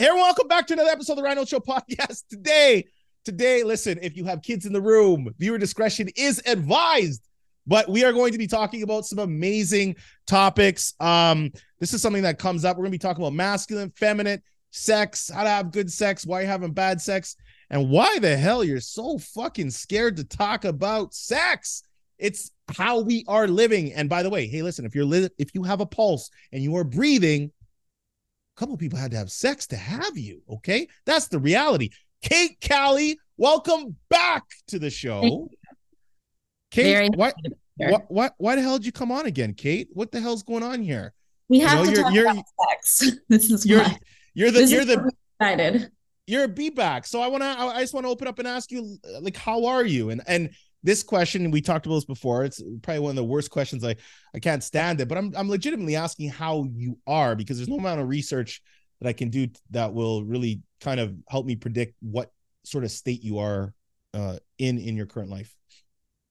here, welcome back to another episode of the Ryan Holtz Show podcast. Today, today, listen, if you have kids in the room, viewer discretion is advised. But we are going to be talking about some amazing topics. Um, this is something that comes up. We're going to be talking about masculine, feminine, sex, how to have good sex, why you're having bad sex, and why the hell you're so fucking scared to talk about sex. It's how we are living. And by the way, hey, listen, if you're li- if you have a pulse and you are breathing, couple people had to have sex to have you. Okay, that's the reality. Kate Kali, welcome back to the show. Kate, why, happy to why, the hell did you come on again, Kate? What the hell's going on here? We You have know, to you're- talk you're- about sex. This is You're why. you're the This you're the excited. you're a be back. So I want to I just want to open up and ask you like how are you? And and this question we talked about this before. It's probably one of the worst questions. I I can't stand it, but I'm I'm legitimately asking how you are because there's no amount of research that I can do that will really kind of help me predict what sort of state you are uh in in your current life.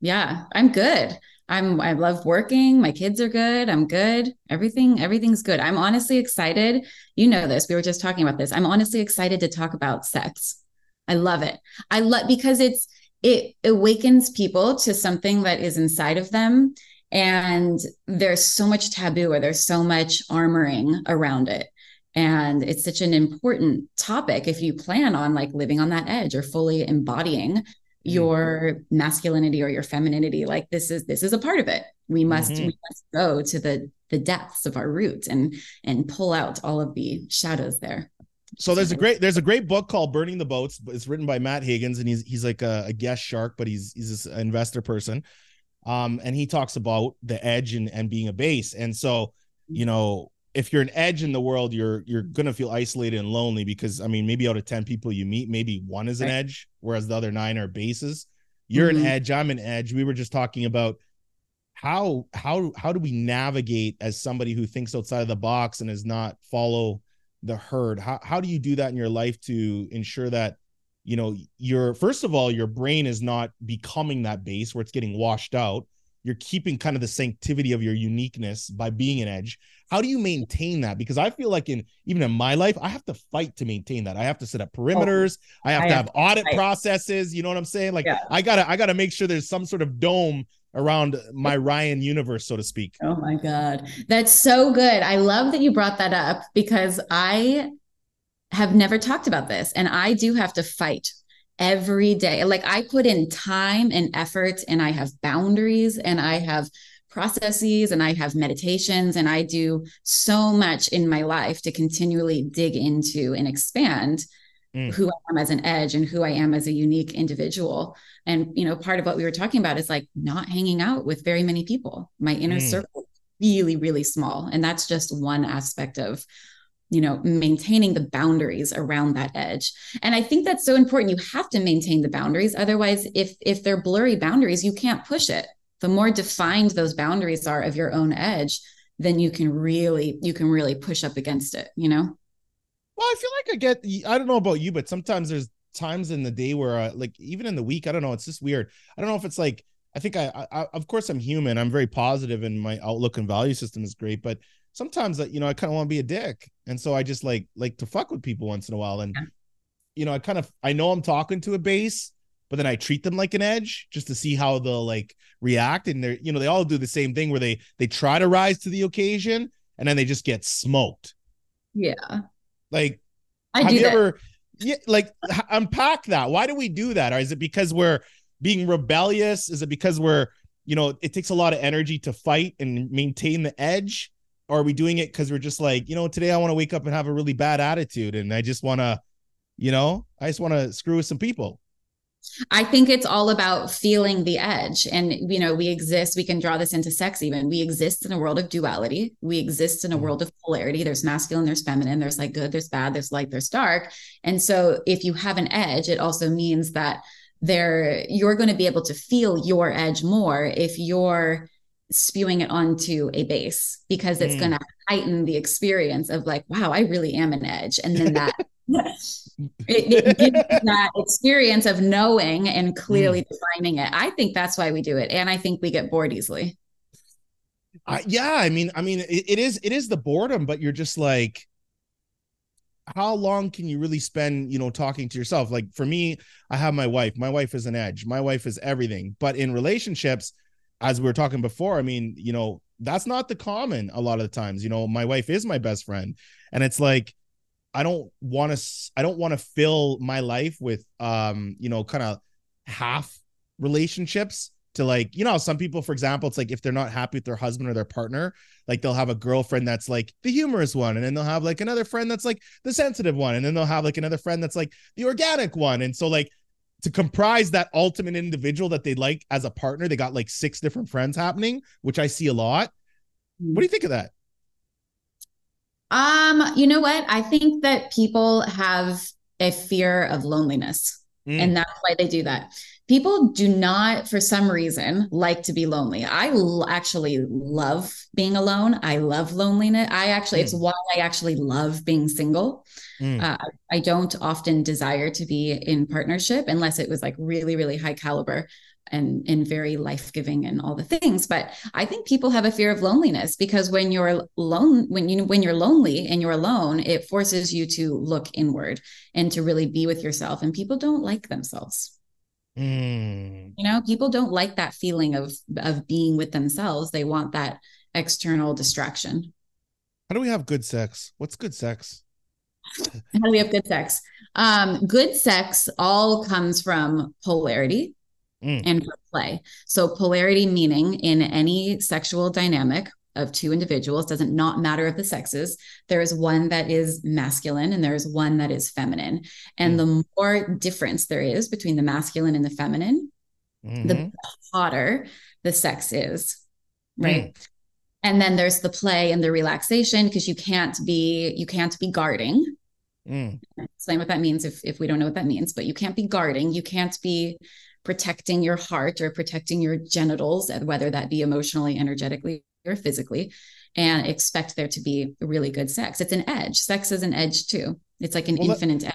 Yeah, I'm good. I'm I love working. My kids are good. I'm good. Everything everything's good. I'm honestly excited. You know this. We were just talking about this. I'm honestly excited to talk about sex. I love it. I love because it's it awakens people to something that is inside of them. And there's so much taboo or there's so much armoring around it. And it's such an important topic if you plan on like living on that edge or fully embodying your masculinity or your femininity. Like this is this is a part of it. We must Mhm. we must go to the the depths of our roots and and pull out all of the shadows there So there's a great there's a great book called Burning the Boats. It's written by Matt Higgins, and he's he's like a, a guest shark, but he's he's this investor person. Um, and he talks about the edge and and being a base. And so, you know, if you're an edge in the world, you're you're gonna feel isolated and lonely because I mean, maybe out of 10 people you meet, maybe one is an edge, whereas the other nine are bases. You're Mhm. an edge, I'm an edge. We were just talking about how how how do we navigate as somebody who thinks outside of the box and does not follow the herd? How, how do you do that in your life to ensure that you know your first of all your brain is not becoming that base where it's getting washed out. You're keeping kind of the sanctity of your uniqueness by being an edge. How do you maintain that? Because i feel like in even in my life i have to fight to maintain that. I have to set up oh, perimeters. I have I to have have audit fight. processes. You know what i'm saying? Like Yeah. i gotta i gotta make sure there's some sort of dome around my ryan universe so to speak. Oh my god. That's so good. I love that you brought that up because i have never talked about this and i do have to fight every day. Like i put in time and effort and i have boundaries and i have processes and i have meditations and i do so much in my life to continually dig into and expand Mm. who i am as an edge and who i am as a unique individual. And you know part of what we were talking about is like not hanging out with very many people. My inner Mm. circle really really small. And that's just one aspect of you know maintaining the boundaries around that edge. And i think that's so important. You have to maintain the boundaries. Otherwise if if they're blurry boundaries you can't push it. The more defined those boundaries are of your own edge then you can really you can really push up against it you know Well, I feel like I get. I don't know about you, but sometimes there's times in the day where, uh, like, even in the week, I don't know. It's just weird. I don't know if it's like. I think I, I, of course, I'm human. I'm very positive, and my outlook and value system is great. But sometimes, that you know, I kind of want to be a dick, and so I just like like to fuck with people once in a while. And you know, I kind of I know I'm talking to a base, but then I treat them like an edge just to see how they'll like react. And they're, you know, they all do the same thing where they they try to rise to the occasion, and then they just get smoked. yeah Like i have do you that. ever yeah like unpack that. Why do we do that? Or is it because we're being rebellious? Is it because we're you know it takes a lot of energy to fight and maintain the edge? Or are we doing it because we're just like you know today i want to wake up and have a really bad attitude and i just want to you know i just want to screw with some people I think it's all about feeling the edge. And, you know, we exist, we can draw this into sex even. We exist in a world of duality. We exist in a Mhm. world of polarity. There's masculine, there's feminine, there's like good, there's bad, there's light, there's dark. And so if you have an edge, it also means that there you're going to be able to feel your edge more if you're spewing it onto a base because it's Mm. going to heighten the experience of like, wow, I really am an edge. And then that it, it gives that experience of knowing and clearly hmm. defining it. I think that's why we do it. And I think we get bored easily. Yeah i mean i mean it, it is it is the boredom but you're just like how long can you really spend, you know, talking to yourself? Like for me, I have my wife. My wife is an edge. My wife is everything. But in relationships, as we were talking before, I mean, you know, that's not the common a lot of the times. You know, my wife is my best friend. And it's like, I don't want to, I don't want to fill my life with, um, you know, kind of half relationships to like you know some people for example it's like if they're not happy with their husband or their partner like they'll have a girlfriend that's like the humorous one and then they'll have like another friend that's like the sensitive one and then they'll have like another friend that's like the organic one and so like to comprise that ultimate individual that they like as a partner they got like six different friends happening which i see a lot. What do you think of that um you know what? I think that people have a fear of loneliness mm. and that's why they do that. People do not for some reason like to be lonely. I l- actually love being alone. I love loneliness. I actually mm. it's why i actually love being single. Mm. uh, i don't often desire to be in partnership unless it was like really really high caliber and and very life-giving and all the things but i think people have a fear of loneliness because when you're alone when you when you're lonely and you're alone it forces you to look inward and to really be with yourself and people don't like themselves Mm. You know, people don't like that feeling of of being with themselves. They want that external distraction. How do we have good sex? What's good sex? How do we have good sex? Um, good sex all comes from polarity mm. and play. So polarity meaning in any sexual dynamic, of two individuals doesn't not matter of the sexes there is one that is masculine and there is one that is feminine and mm. the more difference there is between the masculine and the feminine mm-hmm. the hotter the sex is right mm. and then there's the play and the relaxation because you can't be you can't be guarding mm. explain what that means if if we don't know what that means but you can't be guarding you can't be protecting your heart or protecting your genitals whether that be emotionally energetically or physically and expect there to be really good sex. It's an edge. Sex is an edge too. It's like an well, infinite edge.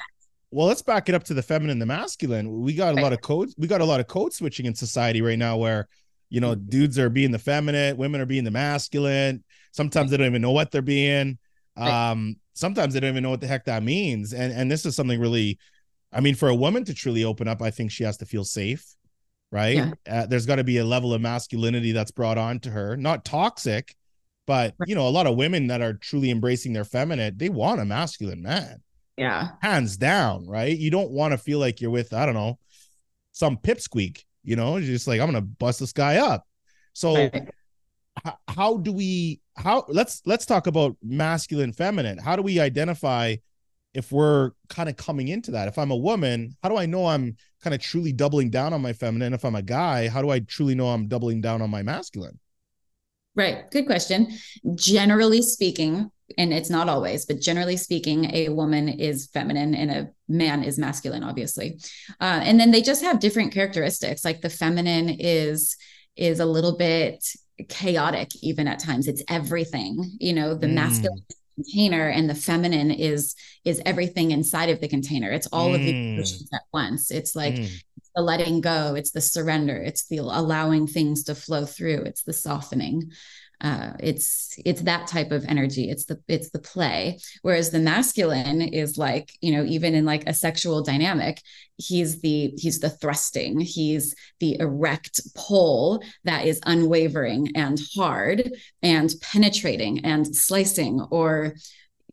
Well, let's back it up to the feminine, the masculine. We got a right. lot of codes. We got a lot of code switching in society right now where, you know, dudes are being the feminine, women are being the masculine. Sometimes they don't even know what they're being. Right. Um, sometimes they don't even know what the heck that means. And and this is something really, I mean, for a woman to truly open up, I think she has to feel safe right? Yeah. Uh, there's got to be a level of masculinity that's brought on to her, not toxic, but you know, a lot of women that are truly embracing their feminine, they want a masculine man. Yeah. Hands down, right? You don't want to feel like you're with, I don't know, some pipsqueak, you know, you're just like, I'm going to bust this guy up. So, right. h- how do we, how, let's, let's talk about masculine, feminine. How do we identify if we're kind of coming into that if i'm a woman how do i know i'm kind of truly doubling down on my feminine? If i'm a guy how do i truly know i'm doubling down on my masculine? Right good question. Generally speaking and it's not always but generally speaking a woman is feminine and a man is masculine obviously. Uh, and then they just have different characteristics like the feminine is is a little bit chaotic even at times. It's everything you know the mm. masculine container and the feminine is is everything inside of the container it's all mm. of the mm. emotions at once it's like mm. the letting go it's the surrender it's the allowing things to flow through it's the softening uh, it's it's that type of energy. It's the it's the play. Whereas the masculine is like you know even in like a sexual dynamic he's the he's the thrusting. He's the erect pole that is unwavering and hard and penetrating and slicing or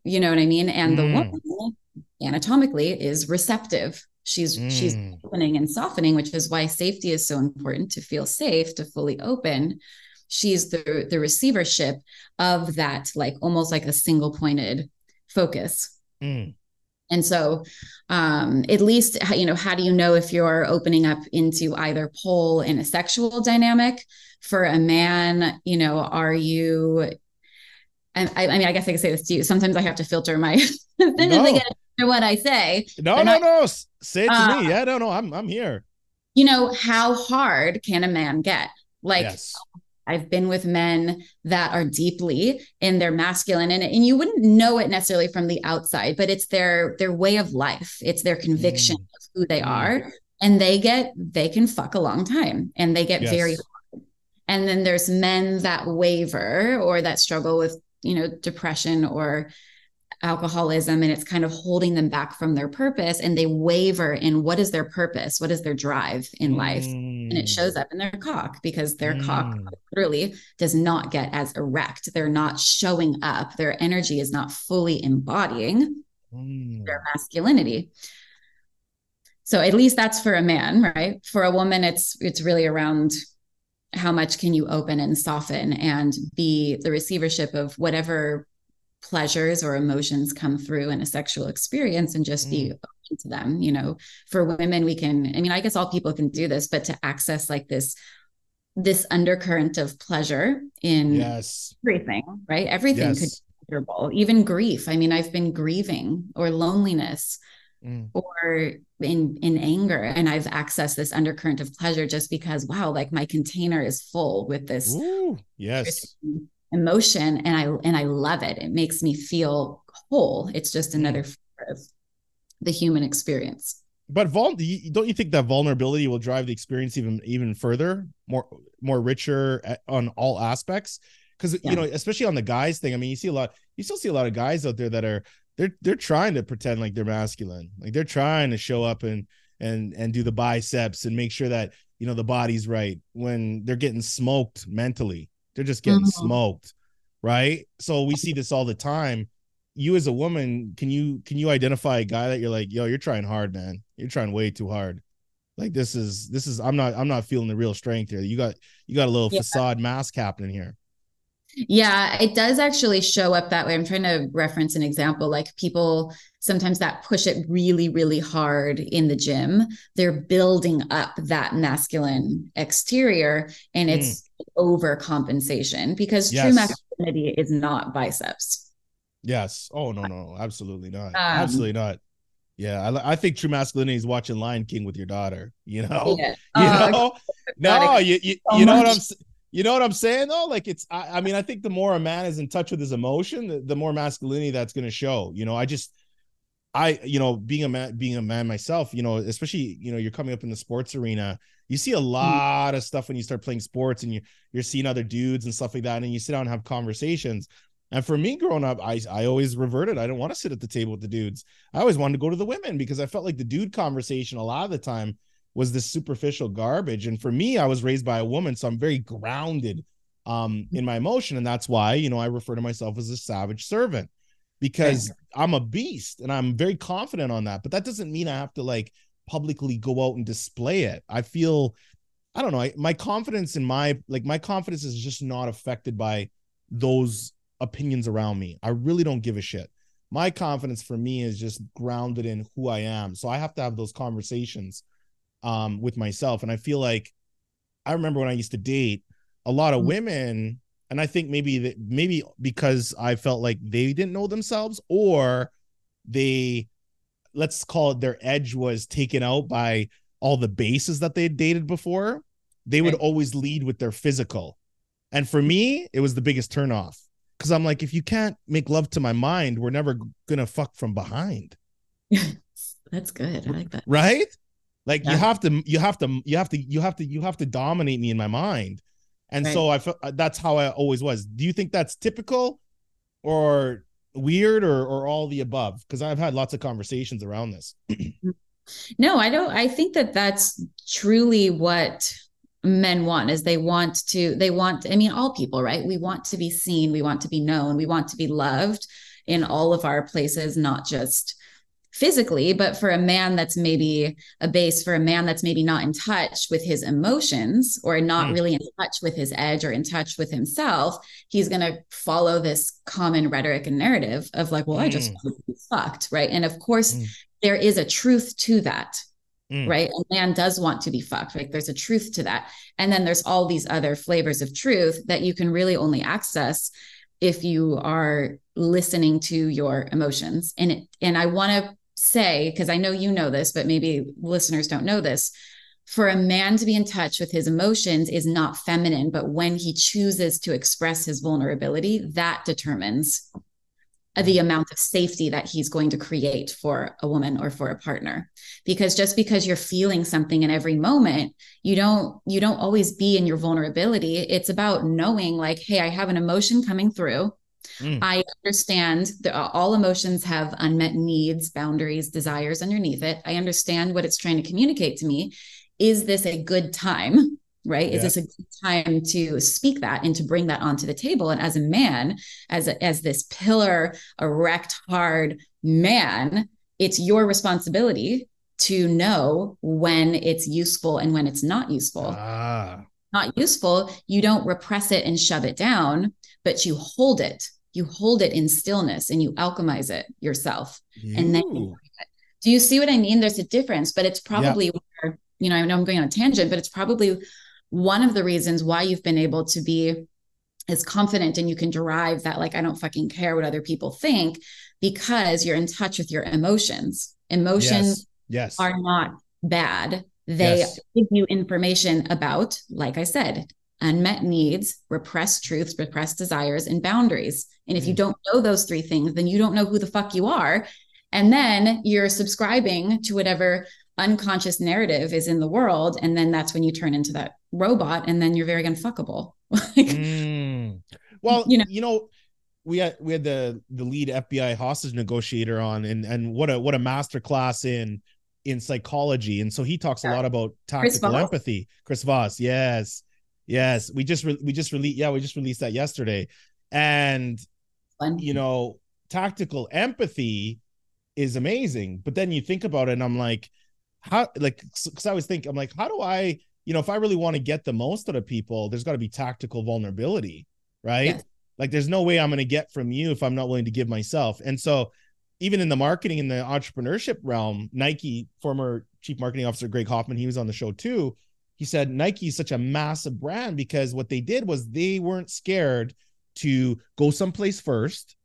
you know what i mean? And mm. the woman anatomically is receptive. She's mm. she's opening and softening which is why safety is so important to feel safe to fully open she's the the receivership of that like almost like a single pointed focus mm. and so um at least you know how do you know if you're opening up into either pole in a sexual dynamic for a man you know are you I, I mean, I guess I can say this to you. Sometimes I have to filter my no. what I say. No, no, not, no. Say it to uh, me. Yeah, no, no. I'm I'm here. You know, how hard can a man get? Like yes. I've been with men that are deeply in their masculine and, and you wouldn't know it necessarily from the outside, but it's their their way of life. It's their conviction mm. of who they mm. are. And they get they can fuck a long time and they get yes. very hard. And then there's men that waver or that struggle with, you know, depression or alcoholism and it's kind of holding them back from their purpose and they waver in what is their purpose what is their drive in life mm. and it shows up in their cock because their mm. cock literally does not get as erect they're not showing up their energy is not fully embodying mm. their masculinity so at least that's for a man right for a woman it's it's really around how much can you open and soften and be the receivership of whatever pleasures or emotions come through in a sexual experience and just mm. be open to them you know for women we can i mean i guess all people can do this but to access like this this undercurrent of pleasure in yes everything right everything yes. could be pleasurable even grief i mean i've been grieving or loneliness mm. or in in anger and i've accessed this undercurrent of pleasure just because wow like my container is full with this Ooh, yes emotion and I and I love it. It makes me feel whole. It's just mm. another of the human experience. But vul- don't you think that vulnerability will drive the experience even even further, more more richer eh, on all aspects? Because yeah. you know, especially on the guys thing. I mean, you see a lot. You still see a lot of guys out there that are they're they're trying to pretend like they're masculine, like they're trying to show up and and and do the biceps and make sure that you know the body's right when they're getting smoked mentally they're just getting mm-hmm. smoked, right? So we see this all the time. You as a woman, can you can you identify a guy that you're like, yo, you're trying hard, man. You're trying way too hard. Like this is this is I'm not I'm not feeling the real strength here. You got you got a little yeah. facade mask happening here. Yeah, it does actually show up that way. I'm trying to reference an example like people sometimes that push it really, really hard in the gym. They're building up that masculine exterior and it's mm. Overcompensation because yes. true masculinity is not biceps. Yes. Oh, no, no, absolutely not. Um, absolutely not. Yeah, I, I, think true masculinity is watching Lion King with your daughter. You know, yeah. you uh, know, no, you you, so you know much. what I'm you know what I'm saying though? Like it's I, I, mean, I think the more a man is in touch with his emotion, the, the more masculinity that's gonna show. You know, I just I, you know, being a man, being a man myself, you know, especially, you know, you're coming up in the sports arena, you see a hmm. lot mm. of stuff when you start playing sports and you you're seeing other dudes and stuff like that. And you sit down and have conversations. And for me growing up, I I always reverted. I didn't want to sit at the table with the dudes. I always wanted to go to the women because I felt like the dude conversation a lot of the time was this superficial garbage. And for me, I was raised by a woman, so I'm very grounded um in my emotion. And that's why, you know, I refer to myself as a savage servant because I'm a beast and I'm very confident on that. But that doesn't mean I have to like publicly go out and display it. I feel, I don't know, I, my confidence in my like my confidence is just not affected by those opinions around me. I really don't give a shit. My confidence for me is just grounded in who I am. So I have to have those conversations um with myself. And I feel like I remember when I used to date, a lot of mm-hmm. women and I think maybe that maybe because I felt like they didn't know themselves or they let's call it their edge was taken out by all the bases that they had dated before, they would always lead with their physical. And for me, it was the biggest turnoff. Cause I'm like, if you can't make love to my mind, we're never gonna fuck from behind. That's good. I like that. Right? Like yeah. you have to, you have to, you have to, you have to, you have to dominate me in my mind. And right. so I felt uh, that's how I always was. Do you think that's typical or weird or or all the above? Because I've had lots of conversations around this. no, I don't. I think that that's truly what men want is they want to they want i mean all people right we want to be seen we want to be known we want to be loved in all of our places not just physically, but for a man that's maybe a base, for a man that's maybe not in touch with his emotions or not mm. really in touch with his edge or in touch with himself, he's going to follow this common rhetoric and narrative of like, well, mm. I just hmm. want to be fucked. Right. And of course, mm. there is a truth to that. Hmm. Right. A man does want to be fucked. Like there's a truth to that. And then there's all these other flavors of truth that you can really only access if you are listening to your emotions and it and i want to say, because I know you know this, but maybe listeners don't know this, for a man to be in touch with his emotions is not feminine, but when he chooses to express his vulnerability, that determines the amount of safety that he's going to create for a woman or for a partner. Because just because you're feeling something in every moment you don't you don't always be in your vulnerability. It's about knowing like hey i have an emotion coming through Mm. I understand that all emotions have unmet needs, boundaries, desires underneath it. I understand what it's trying to communicate to me. Is this a good time? Right? Yeah. Is this a good time to speak that and to bring that onto the table? And as a man, as a, as this pillar, erect, hard man, it's your responsibility to know when it's useful and when it's not useful. Ah. Not useful, you don't repress it and shove it down, but you hold it. You hold it in stillness and you alchemize it yourself. Ooh. And then you do you see what I mean? There's a difference, but it's probably yeah. where, you know, I know I'm going on a tangent, but it's probably one of the reasons why you've been able to be as confident and you can derive that, like, I don't fucking care what other people think because you're in touch with your emotions. Emotions yes yes. are not bad. They yes. give you information about, like I said, unmet needs, repressed truths, repressed desires, and boundaries. And if mm. you don't know those three things, then you don't know who the fuck you are. And then you're subscribing to whatever unconscious narrative is in the world. And then that's when you turn into that robot and then you're very unfuckable. mm. Well, you know, you know, we had we had the the lead FBI hostage negotiator on and and what a what a master class in in psychology and so he talks yeah. a lot about tactical empathy Chris Voss yes yes we just re- we just released yeah we just released that yesterday and Fun. you know tactical empathy is amazing but then you think about it and I'm like how like cuz I always think I'm like how do I you know if I really want to get the most out of people there's got to be tactical vulnerability right yes like there's no way I'm going to get from you if I'm not willing to give myself. And so even in the marketing in the entrepreneurship realm, Nike former chief marketing officer Greg Hoffman, he was on the show too. He said Nike is such a massive brand because what they did was they weren't scared to go someplace first,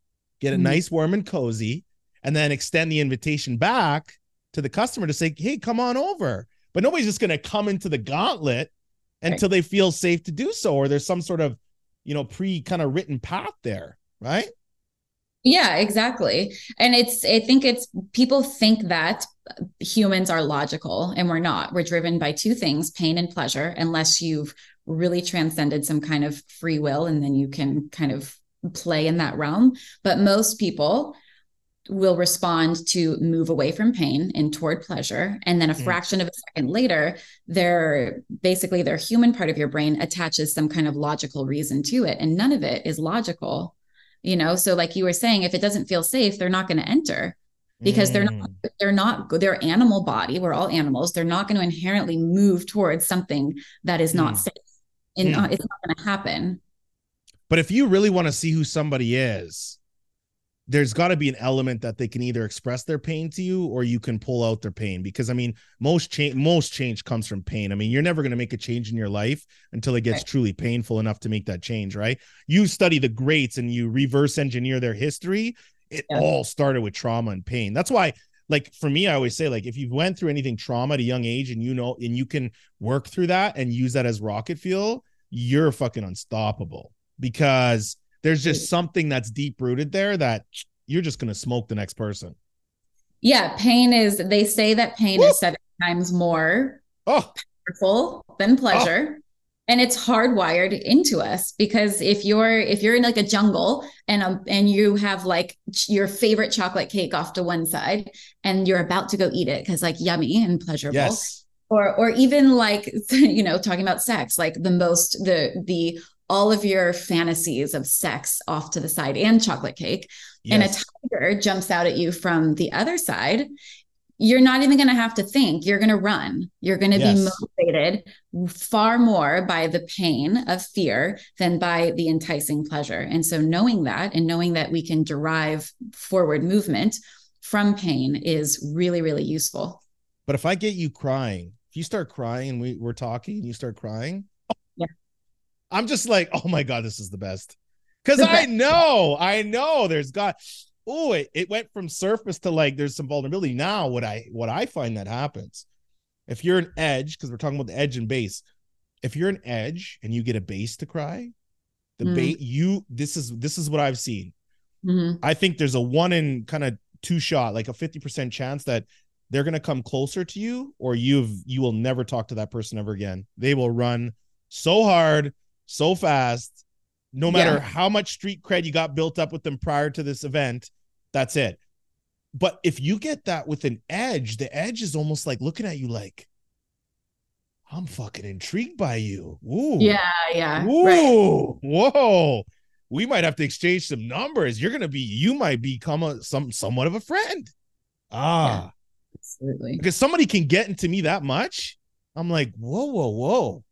get a mm-hmm. nice warm and cozy, and then extend the invitation back to the customer to say, "Hey, come on over." But nobody's just going to come into the gauntlet until they feel safe to do so or there's some sort of you know pre kind of written path there right yeah exactly. And it's i think it's people think that humans are logical and we're not. We're driven by two things pain and pleasure unless you've really transcended some kind of free will and then you can kind of play in that realm. But most people will respond to move away from pain and toward pleasure. And then a mm. fraction of a second later their basically their human part of your brain attaches some kind of logical reason to it. And none of it is logical you know so like you were saying if it doesn't feel safe they're not going to enter because mm. they're not mm. they're not good. their animal body we're all animals they're not going to inherently move towards something that is not mm. safe and mm. it's not going to happen but if you really want to see who somebody is there's got to be an element that they can either express their pain to you or you can pull out their pain because i mean most change most change comes from pain i mean you're never going to make a change in your life until it gets right. truly painful enough to make that change right you study the greats and you reverse engineer their history it yeah. all started with trauma and pain that's why like for me i always say like if you went through anything trauma at a young age and you know and you can work through that and use that as rocket fuel you're fucking unstoppable because there's just something that's deep rooted there that you're just going to smoke the next person. Yeah, pain is they say that pain Woo! is seven times more oh. powerful than pleasure. Oh. And it's hardwired into us because if you're if you're in like a jungle and um and you have like your favorite chocolate cake off to one side and you're about to go eat it because like yummy and pleasurable, yes or or even like you know talking about sex like the most the the all of your fantasies of sex off to the side and chocolate cake. Yes. and a tiger jumps out at you from the other side. You're not even going to have to think. You're going to run. You're going to yes. be motivated far more by the pain of fear than by the enticing pleasure. And so knowing that and knowing that we can derive forward movement from pain is really really useful. But if i get you crying if you start crying and we, we're talking and you start crying I'm just like, oh my god, this is the best. Because I know, I know there's got oh, it, it went from surface to like there's some vulnerability. Now, what I what I find that happens, if you're an edge, because we're talking about the edge and base, if you're an edge and you get a base to cry, the mm. bait you this is this is what I've seen. Mm-hmm. I think there's a one in kind of two shot, like a 50% chance that they're gonna come closer to you, or you've you will never talk to that person ever again. They will run so hard so fast No matter Yeah. how much street cred you got built up with them prior to this event, that's it. But if you get that with an edge, the edge is almost like looking at you like, I'm fucking intrigued by you. Ooh. Yeah, yeah. Ooh. Right. Whoa. We might have to exchange some numbers. You're gonna be, you might become a some somewhat of a friend. Ah, Absolutely. because somebody can get into me that much. I'm like, whoa, whoa, whoa.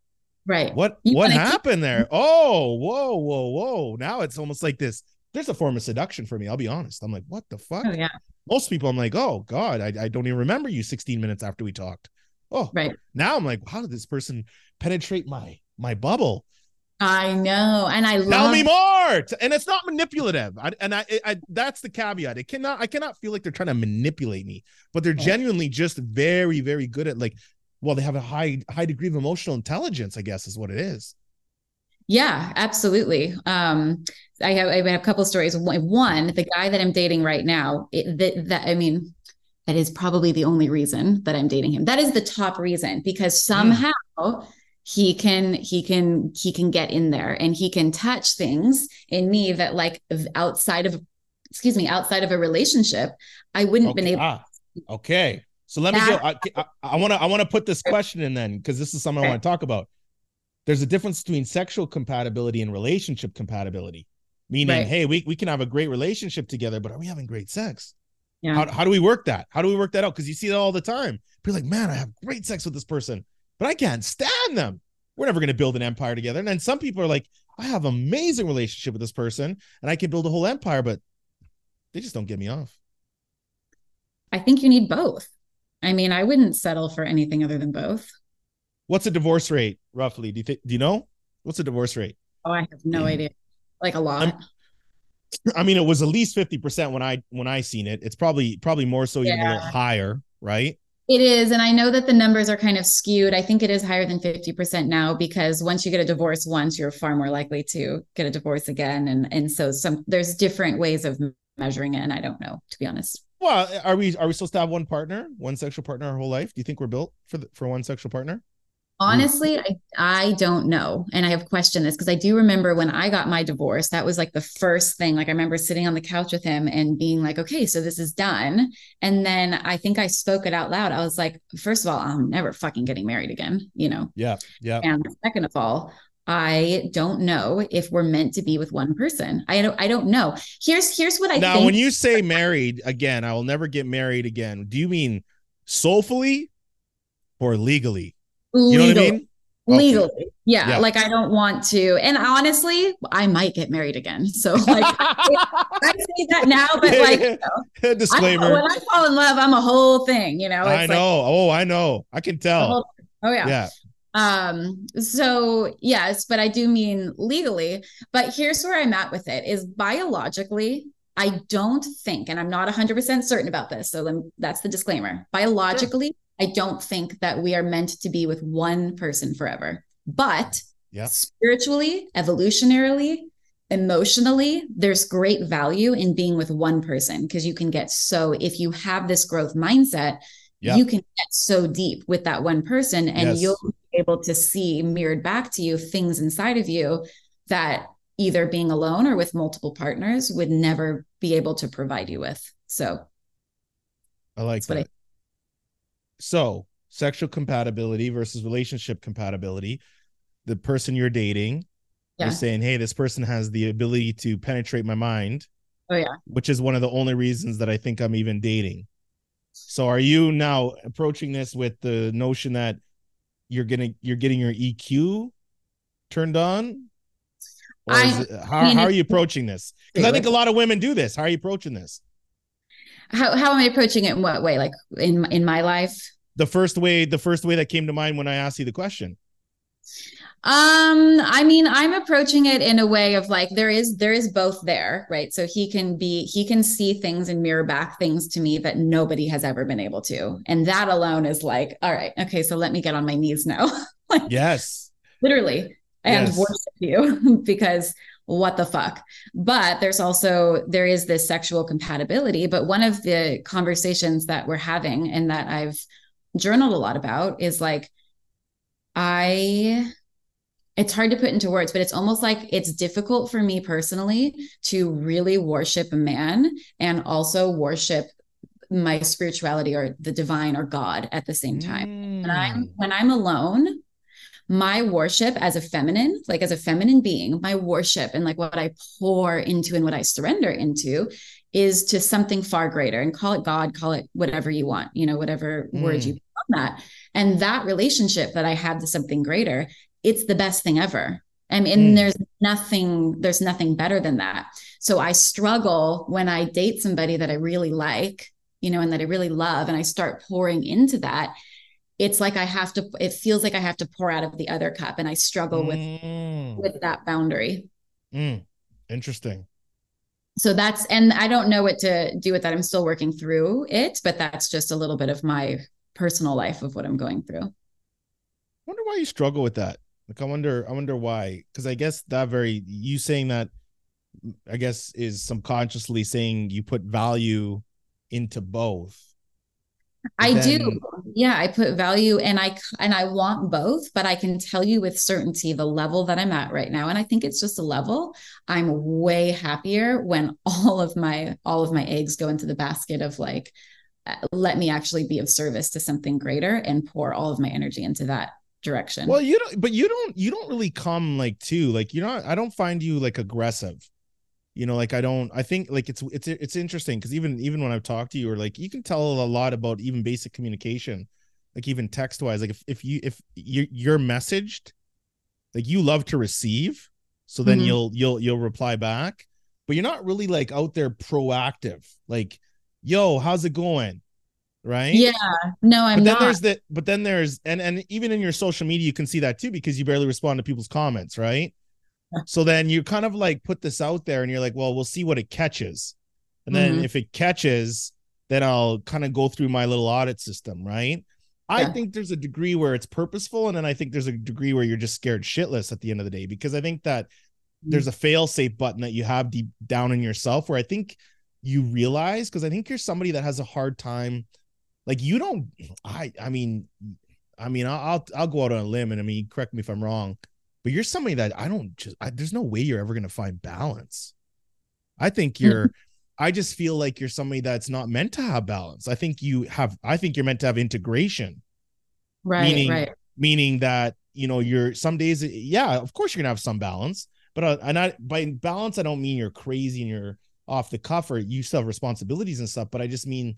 Right. What You what wanna keep- happened there? Oh, whoa, whoa, whoa. Now it's almost like this. There's a form of seduction for me. I'll be honest. I'm like, what the fuck? Oh yeah. Most people, I'm like, oh God, I, I don't even remember you 16 minutes after we talked. Oh, Right. now I'm like, how did this person penetrate my my bubble? I know. And I Tell love me more. And it's not manipulative. I, and I, I, that's the caveat. It cannot, I cannot feel like they're trying to manipulate me, but they're Right. genuinely just very, very good at like, well, they have a high, high degree of emotional intelligence, I guess is what it is. Yeah, absolutely. Um, I have I have a couple stories. One, the guy that I'm dating right now, it, that that I mean, that is probably the only reason that I'm dating him. That is the top reason because somehow he can he can he can get in there and he can touch things in me that like outside of excuse me outside of a relationship I wouldn't have been able. Ah, okay. So let me go. I, I want to, I want to put this question in then, because this is something I want to talk about. There's a difference between sexual compatibility and relationship compatibility. Meaning, Right. hey, we, we can have a great relationship together, but are we having great sex? Yeah. How, how do we work that? How do we work that out? Because you see that all the time. People like, man, I have great sex with this person, but I can't stand them. We're never going to build an empire together. And then some people are like, I have amazing relationship with this person, and I can build a whole empire, but they just don't get me off. I think you need both. I mean, I wouldn't settle for anything other than both. What's a divorce rate roughly? Do you think? Do you know? What's a divorce rate? Oh, I have no Mm. idea. Like a lot. I'm- I mean, it was at least fifty percent when I when I seen it. It's probably probably more so even a little higher, right? It is. And I know that the numbers are kind of skewed. I think it is higher than 50% now because once you get a divorce once, you're far more likely to get a divorce again. And and so some there's different ways of measuring it. And I don't know, to be honest. Well, are we are we supposed to have one partner, one sexual partner our whole life? Do you think we're built for the, for one sexual partner? Honestly, I, I don't know. And I have questioned this because I do remember when I got my divorce, that was like the first thing. Like I remember sitting on the couch with him and being like, okay, so this is done. And then I think I spoke it out loud. I was like, first of all, I'm never fucking getting married again, you know? Yeah, yeah. And second of all, I don't know if we're meant to be with one person. I don't I don't know. Here's here's what I now, think. when you say married again, I will never get married again. Do you mean soulfully or legally? You know what I Legally. Okay. Legally. Yeah, Yeah. Like I don't want to. And honestly, I might get married again. So like I say that now, but like you know, I, Disclaimer. when I fall in love, I'm a whole thing, you know. I know. like oh, I know. I can tell. whole- oh yeah. yeah. Um, so yes, but I do mean legally. But here's where I'm at with it is biologically, I don't think, and I'm not 100% certain about this. So then that's the disclaimer. Biologically, I don't think that we are meant to be with one person forever. But Yeah. spiritually, evolutionarily, emotionally, there's great value in being with one person because you can get so, if you have this growth mindset, you can get so deep with that one person and Yes. you'll able to see mirrored back to you things inside of you that either being alone or with multiple partners would never be able to provide you with. So I like what I- that. So, sexual compatibility versus relationship compatibility. The person you're dating, Yeah. you're saying, hey, this person has the ability to penetrate my mind, oh yeah. which is one of the only reasons that I think I'm even dating. So, are you now approaching this with the notion that you're gonna you're getting your EQ turned on? Or is I- it, how, mean, how are you approaching this? Because I think a lot of women do this. How are you approaching this? How how am I approaching it in what way? Like in in my life? The first way, the first way that came to mind when I asked you the question. Um, I mean, I'm approaching it in a way of like there is there is both there, right? So he can be he can see things and mirror back things to me that nobody has ever been able to. And that alone is like, all right, okay, so let me get on my knees now. like Yes. literally and Yes. worship you because what the fuck but there's also there is this sexual compatibility but one of the conversations that we're having and that i've journaled a lot about is like i it's hard to put into words, but it's almost like it's difficult for me personally to really worship a man and also worship my spirituality or the divine or God at the same time. Mm. When I'm when I'm alone, my worship as a feminine, like as a feminine being, my worship and like what I pour into and what I surrender into is to something far greater and call it God, call it whatever you want, you know, whatever mm. word you put on that. And that relationship that I have to something greater, it's the best thing ever. I mean, mm. there's nothing, there's nothing better than that. So I struggle when I date somebody that I really like, you know, and that I really love, and I start pouring into that it's like I have to, it feels like I have to pour out of the other cup and I struggle mm. with, with that boundary. Mm. Interesting. So that's, and I don't know what to do with that. I'm still working through it, but that's just a little bit of my personal life of what I'm going through. I wonder why you struggle with that. Like, I wonder, I wonder why. Cause I guess that very, you saying that, I guess, is subconsciously saying you put value into both I then... do. Yeah, I put value and I and I want both, but I can tell you with certainty the level that I'm at right now and I think it's just a level. I'm way happier when all of my all of my eggs go into the basket of like uh, let me actually be of service to something greater and pour all of my energy into that direction. Well, you don't but you don't you don't really come like too like you're not I don't find you like aggressive you know like i don't i think like it's it's it's interesting because even even when i've talked to you or like you can tell a lot about even basic communication like even text wise like if, if you if you you're messaged like you love to receive so then mm-hmm. you'll you'll you'll reply back but you're not really like out there proactive like yo how's it going right yeah no i'm but then not. there's the but then there's and and even in your social media you can see that too because you barely respond to people's comments right so then you kind of like put this out there and you're like, well, we'll see what it catches. And then mm-hmm. if it catches, then I'll kind of go through my little audit system, right? Yeah. I think there's a degree where it's purposeful, and then I think there's a degree where you're just scared shitless at the end of the day because I think that mm-hmm. there's a fail safe button that you have deep down in yourself where I think you realize because I think you're somebody that has a hard time. Like you don't, I, I mean, I mean, I'll, I'll, I'll go out on a limb, and I mean, correct me if I'm wrong but you're somebody that I don't just I, there's no way you're ever going to find balance. I think mm-hmm. you're I just feel like you're somebody that's not meant to have balance. I think you have I think you're meant to have integration. Right, meaning, right. Meaning that, you know, you're some days yeah, of course you're going to have some balance, but I, and I by balance I don't mean you're crazy and you're off the cuff or you still have responsibilities and stuff, but I just mean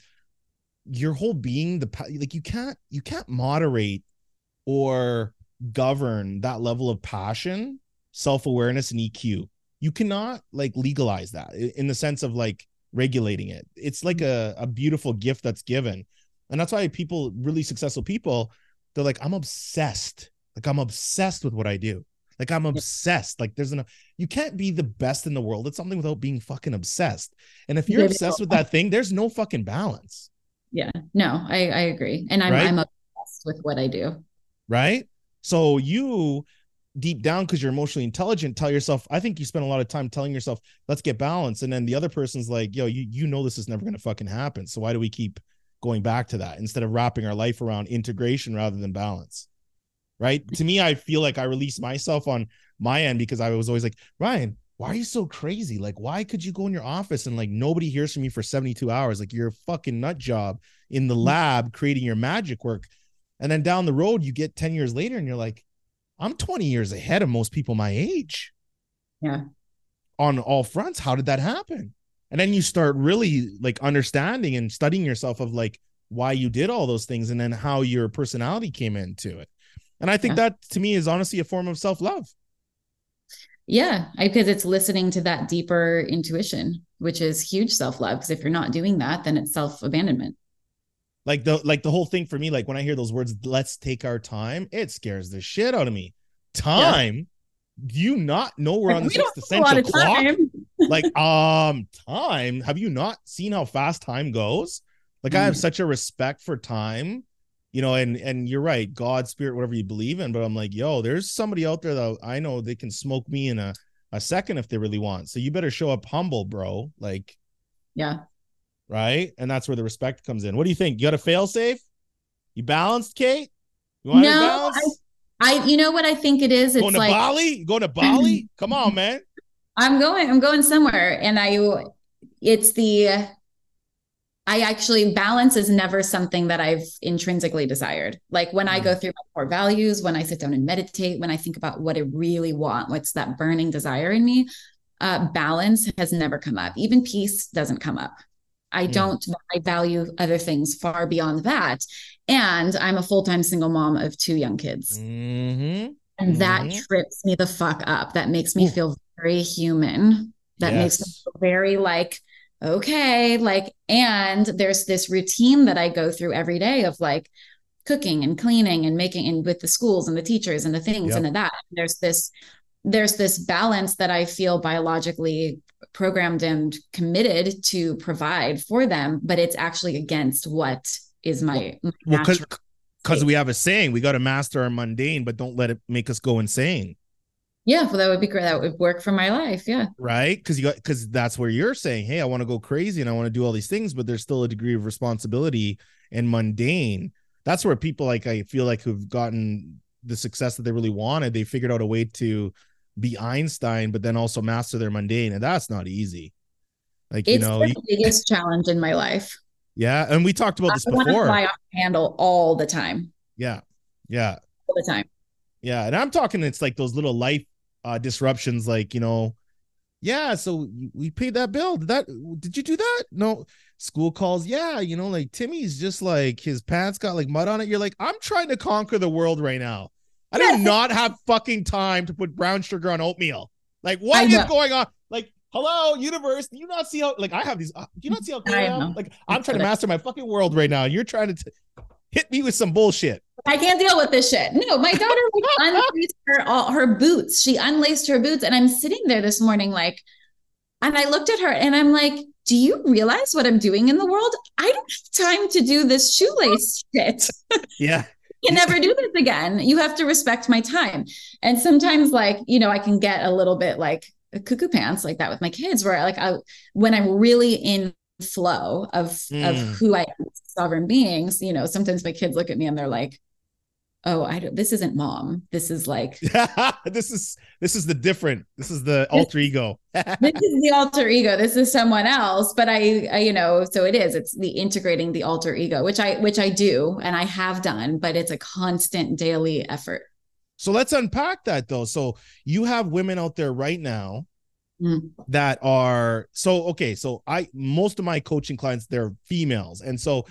your whole being the like you can't you can't moderate or govern that level of passion, self-awareness, and EQ. You cannot like legalize that in the sense of like regulating it. It's like a, a beautiful gift that's given. And that's why people, really successful people, they're like, I'm obsessed. Like I'm obsessed with what I do. Like I'm obsessed. Like there's an You can't be the best in the world at something without being fucking obsessed. And if you're obsessed with that thing, there's no fucking balance. Yeah. No, I I agree. And I'm right? I'm obsessed with what I do. Right. So you deep down because you're emotionally intelligent tell yourself i think you spend a lot of time telling yourself let's get balance and then the other person's like yo you you know this is never going to fucking happen so why do we keep going back to that instead of wrapping our life around integration rather than balance right to me i feel like i release myself on my end because i was always like ryan why are you so crazy like why could you go in your office and like nobody hears from you for 72 hours like you're a fucking nut job in the mm. lab creating your magic work and then down the road, you get 10 years later and you're like, I'm 20 years ahead of most people my age. Yeah. On all fronts. How did that happen? And then you start really like understanding and studying yourself of like why you did all those things and then how your personality came into it. And I think yeah. that to me is honestly a form of self love. Yeah, because it's listening to that deeper intuition, which is huge self love. Because if you're not doing that, then it's self abandonment like the like the whole thing for me like when i hear those words let's take our time it scares the shit out of me time yeah. do you not know we're like, on the sixth essential clock like um time have you not seen how fast time goes like mm. i have mm. such a respect for time you know and and you're right god spirit whatever you believe in but i'm like yo there's somebody out there that i know they can smoke me in a a second if they really want so you better show up humble bro like yeah right? And that's where the respect comes in. What do you think? You got a fail safe? You balanced, Kate? You want no, I, I, you know what I think it is? It's going to like Bali? Going to Bali? Come on, man. I'm going, I'm going somewhere. And I, it's the, I actually balance is never something that I've intrinsically desired. Like when I go Mm. through my core values, when I sit down and meditate, when I think about what I really want, what's that burning desire in me, uh, balance has never come up. Even peace doesn't come up. I Mm. don't, I value other things far beyond that. And I'm a full time single mom of two young kids. Mm-hmm. And that Mhm. trips me the fuck up. That makes me feel very human. That makes me feel very like, okay, like, and there's this routine that I go through every day of like cooking and cleaning and making and with the schools and the teachers and the things Yep. and the that. There's this, there's this balance that I feel biologically programmed and committed to provide for them, but it's actually against what is my, Well, because because we have a saying, we got to master our mundane, but don't let it make us go insane, yeah, well, that would be great. That would work for my life. Yeah. right? Because you got because that's where you're saying, hey, I want to go crazy and I want to do all these things, but there's still a degree of responsibility and mundane. That's where people like I feel like who've gotten the success that they really wanted, they figured out a way to be Einstein, but then also master their mundane, and that's not easy. Like you know, the biggest challenge in my life. yeah, and we talked about I this before. fly off handle all the time. Yeah, yeah. All the time. Yeah, and I'm talking it's like those little life uh disruptions like, you know, yeah, so we paid that bill. Did that did you do that? No. School calls, yeah, you know, like Timmy's just like his pants got like mud on it. You're like, I'm trying to conquer the world right now. I do not have fucking time to put brown sugar on oatmeal. Like, what is going on? Like, hello, universe. Do you not see how like I have these? Uh, do you not see how I I am? Like, I'm trying to master my fucking world right now. You're trying to t- hit me with some bullshit. I can't deal with this shit. No, my daughter like unlaced her all her boots. She unlaced her boots, and I'm sitting there this morning like, and I looked at her and I'm like, "Do you realize what I'm doing in the world? I don't have time to do this shoelace shit. Yeah. You can never do this again. You have to respect my time. And sometimes, like, you know, I can get a little bit like a cuckoo pants like that with my kids, where like I, when I'm really in flow of of Mm. who I am, sovereign beings, you know, sometimes my kids look at me and they're like, "Oh, I don't. This isn't mom. This is like this is this is the different. This is the alter ego. this is the alter ego. This is someone else." But I, I, you know, so it is. It's the integrating the alter ego, which I which I do and I have done, but it's a constant daily effort. so let's unpack that though. So you have women out there right now Mm. that are so okay. So I most of my coaching clients they're females, and so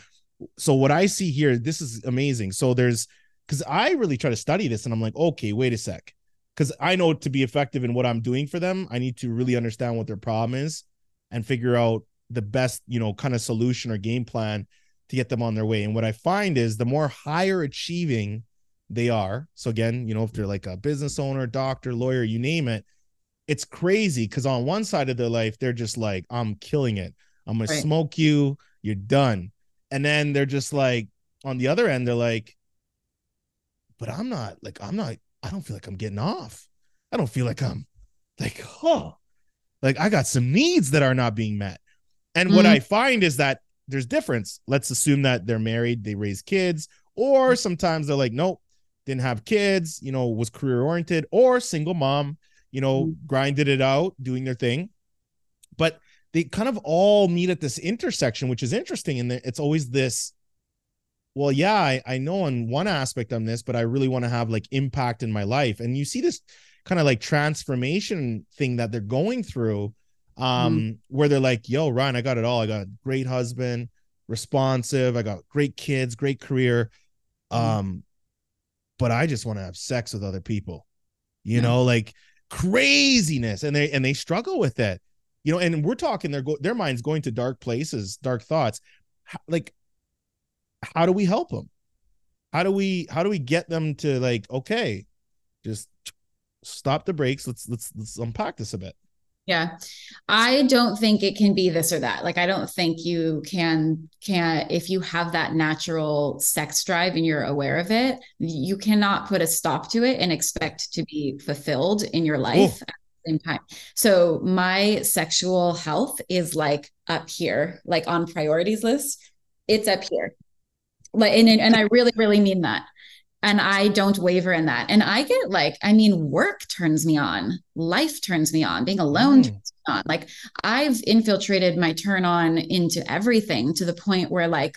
so what I see here, this is amazing. So there's because I really try to study this, and I'm like, okay, wait a sec, because I know to be effective in what I'm doing for them, I need to really understand what their problem is and figure out the best, you know, kind of solution or game plan to get them on their way. And what I find is the more higher achieving they are. So again, you know, if they're like a business owner, doctor, lawyer, you name it, it's crazy because on one side of their life, they're just like, I'm killing it. I'm gonna Right. smoke you, you're done. And then they're just like, on the other end, they're like, but I'm not like, I'm not, I don't feel like I'm getting off. I don't feel like I'm like, oh, like I got some needs that are not being met. And what Mhm. I find is that there's difference. Let's assume that they're married, they raise kids, or sometimes they're like, nope, didn't have kids, you know, was career oriented, or single mom, you know, Mhm. grinded it out, doing their thing. But they kind of all meet at this intersection, which is interesting. And it's always this, well, yeah, I, I know on one aspect on this, but I really want to have like impact in my life. And you see this kind of like transformation thing that they're going through um where they're like yo ryan i got it all i got a great husband responsive i got great kids great career Mhm. um but i just want to have sex with other people you Yeah. know like craziness and they and they struggle with it you know and we're talking their go- their minds going to dark places dark thoughts like how do we help them how do we how do we get them to like okay just stop the brakes let's let's let's unpack this a bit Yeah. I don't think it can be this or that. Like I don't think you can can if you have that natural sex drive and you're aware of it, you cannot put a stop to it and expect to be fulfilled in your life at the same time. So my sexual health is like up here, like on priorities list. It's up here. Like and and I really really mean that. and I don't waver in that. And I get like, I mean, work turns me on, life turns me on, being alone mm. turns me on. Like I've infiltrated my turn on into everything to the point where like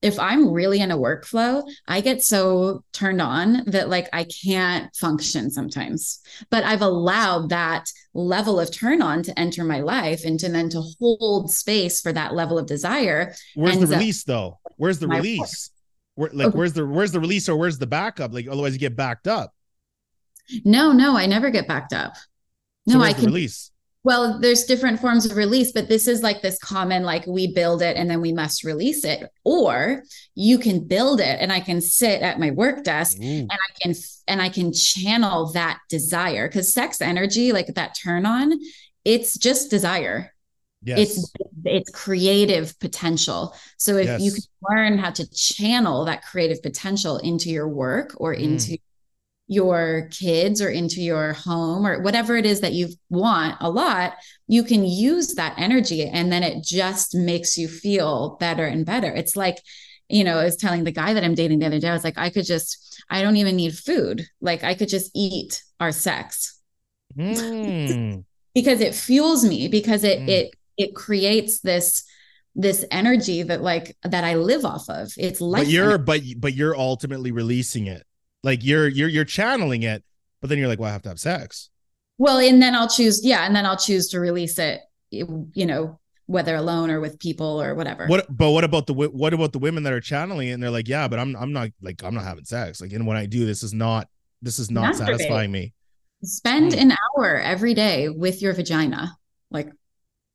if I'm really in a workflow, I get so turned on that like I can't function sometimes. But I've allowed that level of turn on to enter my life and to then to hold space for that level of desire. Where's the release though? Where's the release? Where, like okay. where's the where's the release or where's the backup? Like otherwise you get backed up. No, no, I never get backed up. No, so I can release. Well, there's different forms of release, but this is like this common, like we build it and then we must release it. Or you can build it and I can sit at my work desk Ooh. and I can and I can channel that desire because sex energy, like that turn on, it's just desire. Yes. It's it's creative potential. So if yes. you can learn how to channel that creative potential into your work or mm. into your kids or into your home or whatever it is that you want a lot, you can use that energy and then it just makes you feel better and better. It's like, you know, I was telling the guy that I'm dating the other day, I was like, I could just, I don't even need food. Like I could just eat our sex. Mm. because it fuels me, because it mm. it it creates this this energy that like that I live off of. It's like But you're but but you're ultimately releasing it like you're you're you're channeling it, but then you're like, well, I have to have sex. Well, and then I'll choose, yeah, and then I'll choose to release it, you know, whether alone or with people or whatever. What but what about the what about the women that are channeling it and they're like, yeah, but I'm I'm not like I'm not having sex. Like, and when I do, this is not this is not satisfying me. Spend mm. an hour every day with your vagina. Like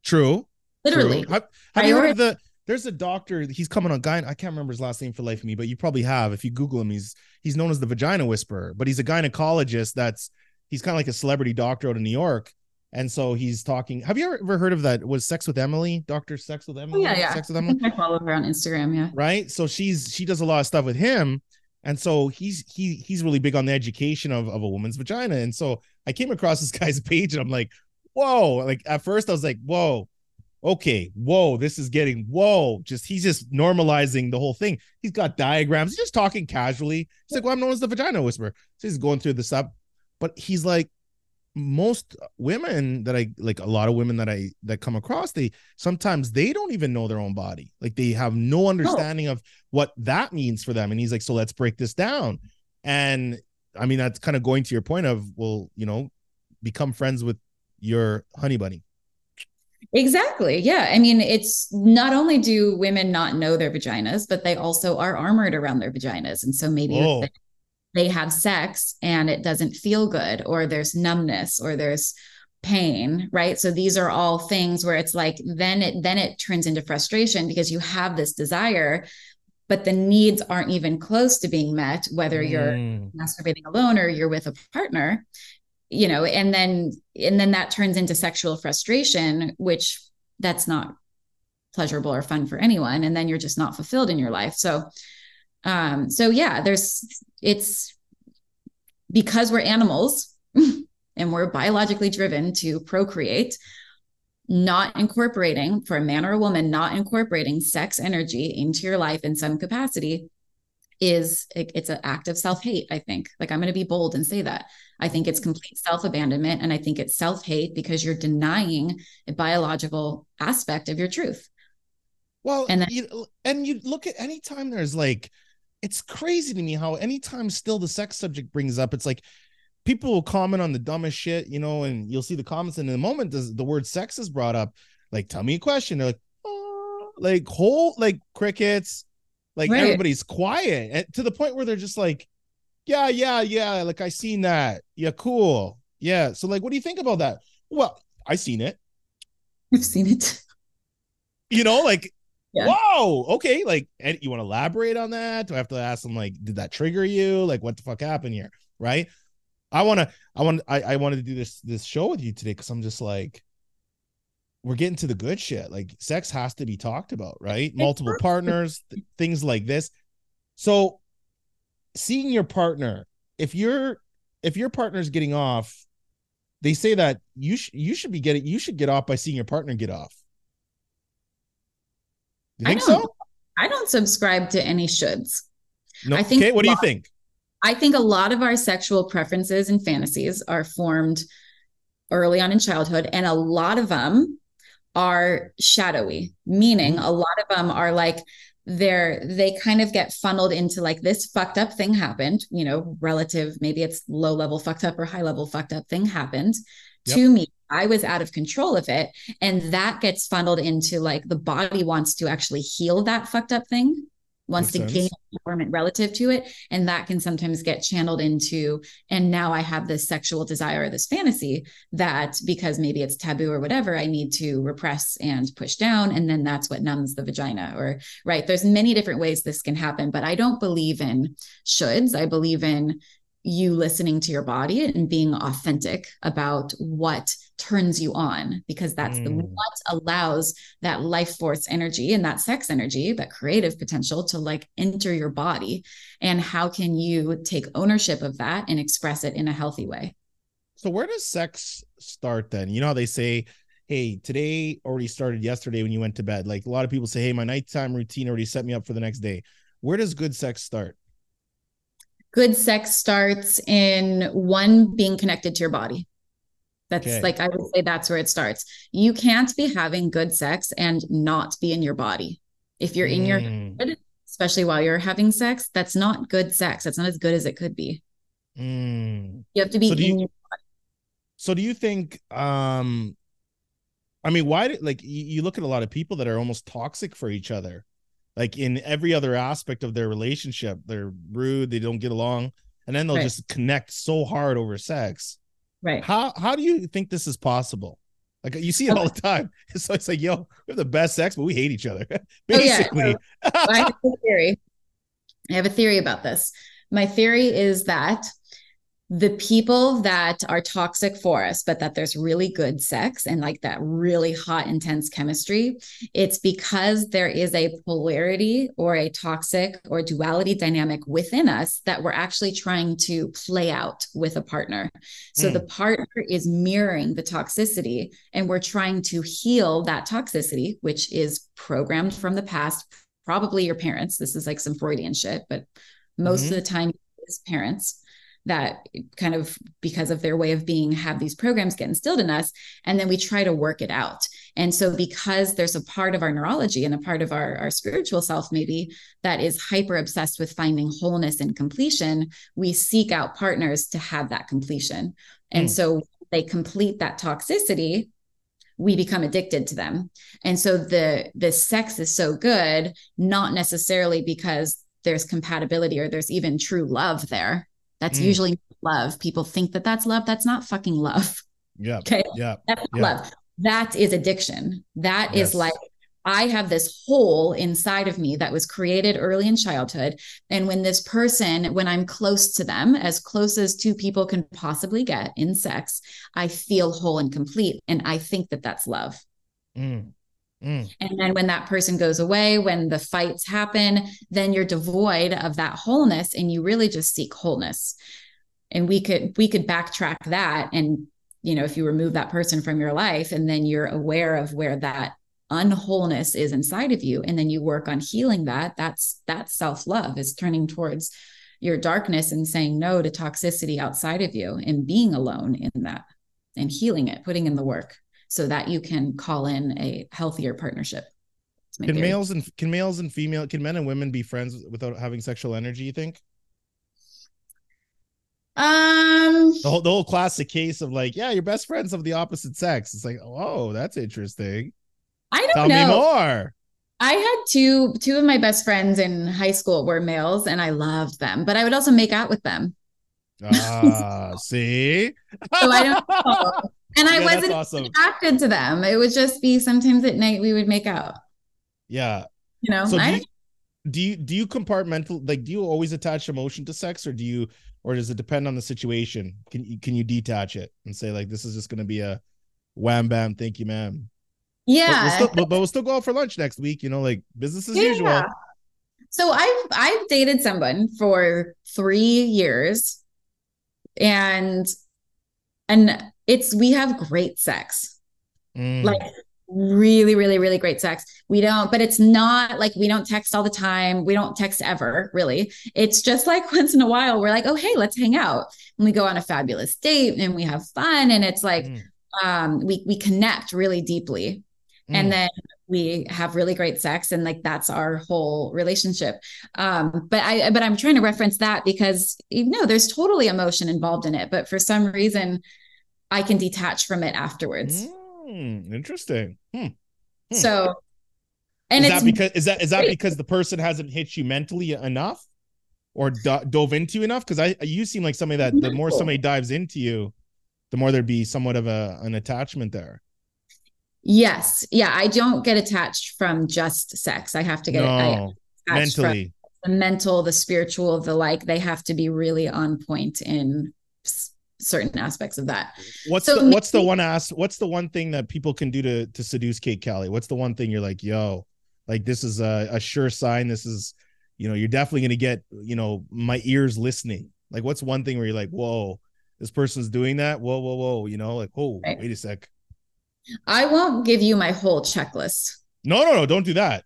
true. Literally. True. Have, have you heard of the there's a doctor. He's coming on guy. I can't remember his last name for life of me, but you probably have. If you Google him, he's he's known as the vagina whisperer. But he's a gynecologist. That's he's kind of like a celebrity doctor out in New York. And so he's talking. Have you ever heard of that? Was Sex with Emily? Doctor Sex with Emily? Oh, yeah, yeah. Sex with Emily. I, I follow her on Instagram. Yeah. Right. So she's she does a lot of stuff with him, and so he's he he's really big on the education of of a woman's vagina. And so I came across this guy's page, and I'm like, whoa! Like at first I was like, whoa okay, whoa, this is getting whoa. Just he's just normalizing the whole thing. He's got diagrams, he's just talking casually. He's like, Well, I'm known as the vagina whisperer. So he's going through this up, but he's like, most women that I like, a lot of women that I that come across, they sometimes they don't even know their own body. Like they have no understanding no. of what that means for them. And he's like, So let's break this down. And I mean, that's kind of going to your point of, well, you know, become friends with your honey bunny Exactly. Yeah. I mean, it's not only do women not know their vaginas, but they also are armored around their vaginas. And so maybe they, they have sex and it doesn't feel good, or there's numbness, or there's pain right so these are all things where it's like then it then it turns into frustration because you have this desire but the needs aren't even close to being met whether you're mm. masturbating alone or you're with a partner you know and then and then that turns into sexual frustration which that's not pleasurable or fun for anyone and then you're just not fulfilled in your life. So um so yeah there's it's because we're animals and we're biologically driven to procreate not incorporating for a man or a woman not incorporating sex energy into your life in some capacity is it, it's an act of self-hate i think. Like i'm going to be bold and say that. I think it's mm. complete self-abandonment and i think it's self-hate because you're denying a biological aspect of your truth. Well and then, you, and you look at anytime there's like it's crazy to me how anytime still the sex subject brings up it's like people will comment on the dumbest shit you know and you'll see the comments and in the moment the, the word sex is brought up like tell me a question they're like oh, like whole like crickets like right. everybody's quiet and to the point where they're just like, yeah, yeah, yeah. Like I seen that. Yeah, cool. Yeah. So like, what do you think about that? Well, I seen it. I've seen it. You know, like, yeah. whoa, okay. Like, and you want to elaborate on that? Do I have to ask them like, did that trigger you? Like, what the fuck happened here? Right. I want to, I want, I, I wanted to do this this show with you today because I'm just like, we're getting to the good shit. Like sex has to be talked about, right? Multiple partners, th- things like this. So seeing your partner, if you're if your partner's getting off, they say that you sh- you should be getting you should get off by seeing your partner get off. You think I so? I don't subscribe to any shoulds. No. I think okay, what do you think? I think a lot of our sexual preferences and fantasies are formed early on in childhood, and a lot of them are shadowy, meaning mm-hmm. a lot of them are like they're they kind of get funneled into like this fucked up thing happened, you know, relative, maybe it's low level fucked up or high level fucked up thing happened yep. to me. I was out of control of it. And that gets funneled into like the body wants to actually heal that fucked up thing wants Makes to sense. gain empowerment relative to it. And that can sometimes get channeled into, and now I have this sexual desire or this fantasy that because maybe it's taboo or whatever, I need to repress and push down. And then that's what numbs the vagina or right. There's many different ways this can happen, but I don't believe in shoulds. I believe in you listening to your body and being authentic about what turns you on because that's mm. the what allows that life force energy and that sex energy that creative potential to like enter your body. And how can you take ownership of that and express it in a healthy way? So where does sex start then? You know how they say hey today already started yesterday when you went to bed. Like a lot of people say hey my nighttime routine already set me up for the next day. Where does good sex start? Good sex starts in one being connected to your body. That's okay. like I would say that's where it starts. You can't be having good sex and not be in your body. If you're in your mm. head, especially while you're having sex, that's not good sex. That's not as good as it could be. Mm. You have to be so in you, your body. So do you think um I mean why like you look at a lot of people that are almost toxic for each other like in every other aspect of their relationship they're rude they don't get along and then they'll right. just connect so hard over sex right. How how do you think this is possible? Like you see it all the time. So it's like yo we have the best sex but we hate each other. Basically oh, yeah. I have a theory. I have a theory about this. My theory is that the people that are toxic for us, but that there's really good sex and like that really hot, intense chemistry, it's because there is a polarity or a toxic or duality dynamic within us that we're actually trying to play out with a partner. So mm. the partner is mirroring the toxicity, and we're trying to heal that toxicity, which is programmed from the past, probably your parents. This is like some Freudian shit, but most mm-hmm. of the time, it's parents that kind of because of their way of being have these programs get instilled in us and then we try to work it out. And so because there's a part of our neurology and a part of our, our spiritual self maybe that is hyper obsessed with finding wholeness and completion we seek out partners to have that completion. And mm. so they complete that toxicity we become addicted to them. And so the the sex is so good not necessarily because there's compatibility or there's even true love there that's mm. usually love. People think that that's love. That's not fucking love. Yeah. Okay. Yeah. That's yeah. love. That is addiction. That yes. is like I have this hole inside of me that was created early in childhood. And when this person, when I'm close to them, as close as two people can possibly get in sex, I feel whole and complete. And I think that that's love. Mm. Mm. And then when that person goes away, when the fights happen, then you're devoid of that wholeness and you really just seek wholeness. And we could we could backtrack that and you know if you remove that person from your life and then you're aware of where that unwholeness is inside of you and then you work on healing that that's that self-love is turning towards your darkness and saying no to toxicity outside of you and being alone in that and healing it putting in the work so that you can call in a healthier partnership. Can theory. males and can males and female can men and women be friends without having sexual energy? You think? Um, the whole the whole classic case of like, yeah, you're best friends of the opposite sex. It's like, oh, that's interesting. I don't Tell know. me more. I had two two of my best friends in high school were males, and I loved them, but I would also make out with them. Ah, see. so I don't know. And yeah, I wasn't awesome. attracted to them. It would just be sometimes at night we would make out. Yeah. You know, so do you, do you do you compartmental like do you always attach emotion to sex or do you or does it depend on the situation? Can you can you detach it and say like this is just gonna be a wham bam, thank you, ma'am. Yeah. But we'll, still, but, we'll still go out for lunch next week, you know, like business as yeah. usual. So I've I've dated someone for three years and and it's we have great sex. Mm. Like really really really great sex we don't but it's not like we don't text all the time we don't text ever really it's just like once in a while we're like oh hey let's hang out and we go on a fabulous date and we have fun and it's like mm. um we we connect really deeply mm. and then we have really great sex and like that's our whole relationship um but i but i'm trying to reference that because you know there's totally emotion involved in it but for some reason i can detach from it afterwards mm interesting. Hmm. Hmm. So, and is that because is that is that because the person hasn't hit you mentally enough, or do- dove into you enough? Because I you seem like somebody that the more somebody dives into you, the more there'd be somewhat of a an attachment there. Yes, yeah, I don't get attached from just sex. I have to get no, mentally. the mental, the spiritual, the like. They have to be really on point in certain aspects of that. What's so the maybe, what's the one ask what's the one thing that people can do to to seduce Kate Kali? What's the one thing you're like, yo, like this is a, a sure sign. This is, you know, you're definitely gonna get, you know, my ears listening. Like what's one thing where you're like, whoa, this person's doing that? Whoa, whoa, whoa, you know, like, oh, right. wait a sec. I won't give you my whole checklist. No, no, no, don't do that.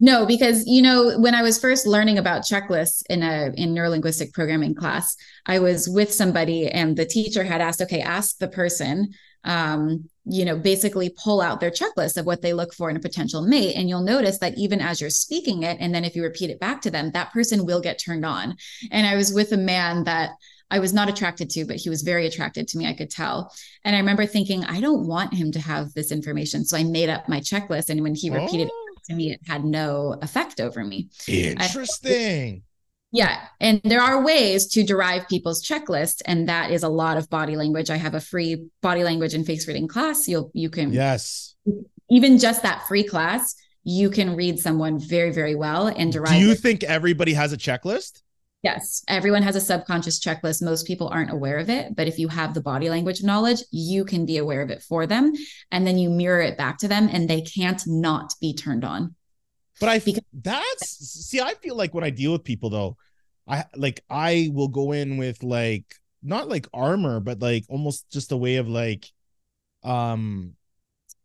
No, because you know, when I was first learning about checklists in a in neurolinguistic programming class, I was with somebody and the teacher had asked, okay, ask the person, um, you know, basically pull out their checklist of what they look for in a potential mate. And you'll notice that even as you're speaking it, and then if you repeat it back to them, that person will get turned on. And I was with a man that I was not attracted to, but he was very attracted to me. I could tell. And I remember thinking, I don't want him to have this information. So I made up my checklist. And when he repeated oh to me, it had no effect over me. Interesting. I, yeah. And there are ways to derive people's checklist. And that is a lot of body language. I have a free body language and face reading class. You'll, you can, yes, even just that free class, you can read someone very, very well and derive. Do you it. think everybody has a checklist? Yes, everyone has a subconscious checklist. Most people aren't aware of it, but if you have the body language knowledge, you can be aware of it for them. And then you mirror it back to them, and they can't not be turned on. But I because- that's see, I feel like when I deal with people though, I like I will go in with like not like armor, but like almost just a way of like, um,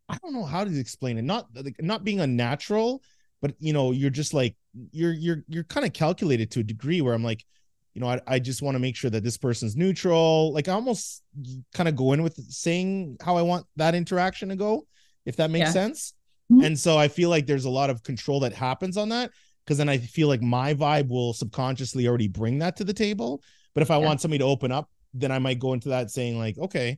I don't know how to explain it. Not like not being unnatural, but you know you're just like you're you're you're kind of calculated to a degree where i'm like you know i, I just want to make sure that this person's neutral like i almost kind of go in with saying how i want that interaction to go if that makes yeah. sense mm-hmm. and so i feel like there's a lot of control that happens on that because then i feel like my vibe will subconsciously already bring that to the table but if i yeah. want somebody to open up then i might go into that saying like okay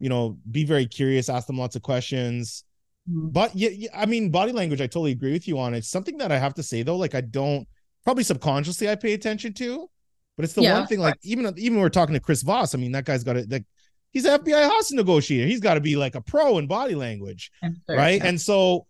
you know be very curious ask them lots of questions. But yeah, yeah, I mean, body language, I totally agree with you on. It's something that I have to say though, like I don't probably subconsciously I pay attention to, but it's the yeah, one thing. Like even even when we're talking to Chris Voss, I mean, that guy's got it. Like he's an FBI hostage negotiator. He's got to be like a pro in body language, sure, right? Yeah. And so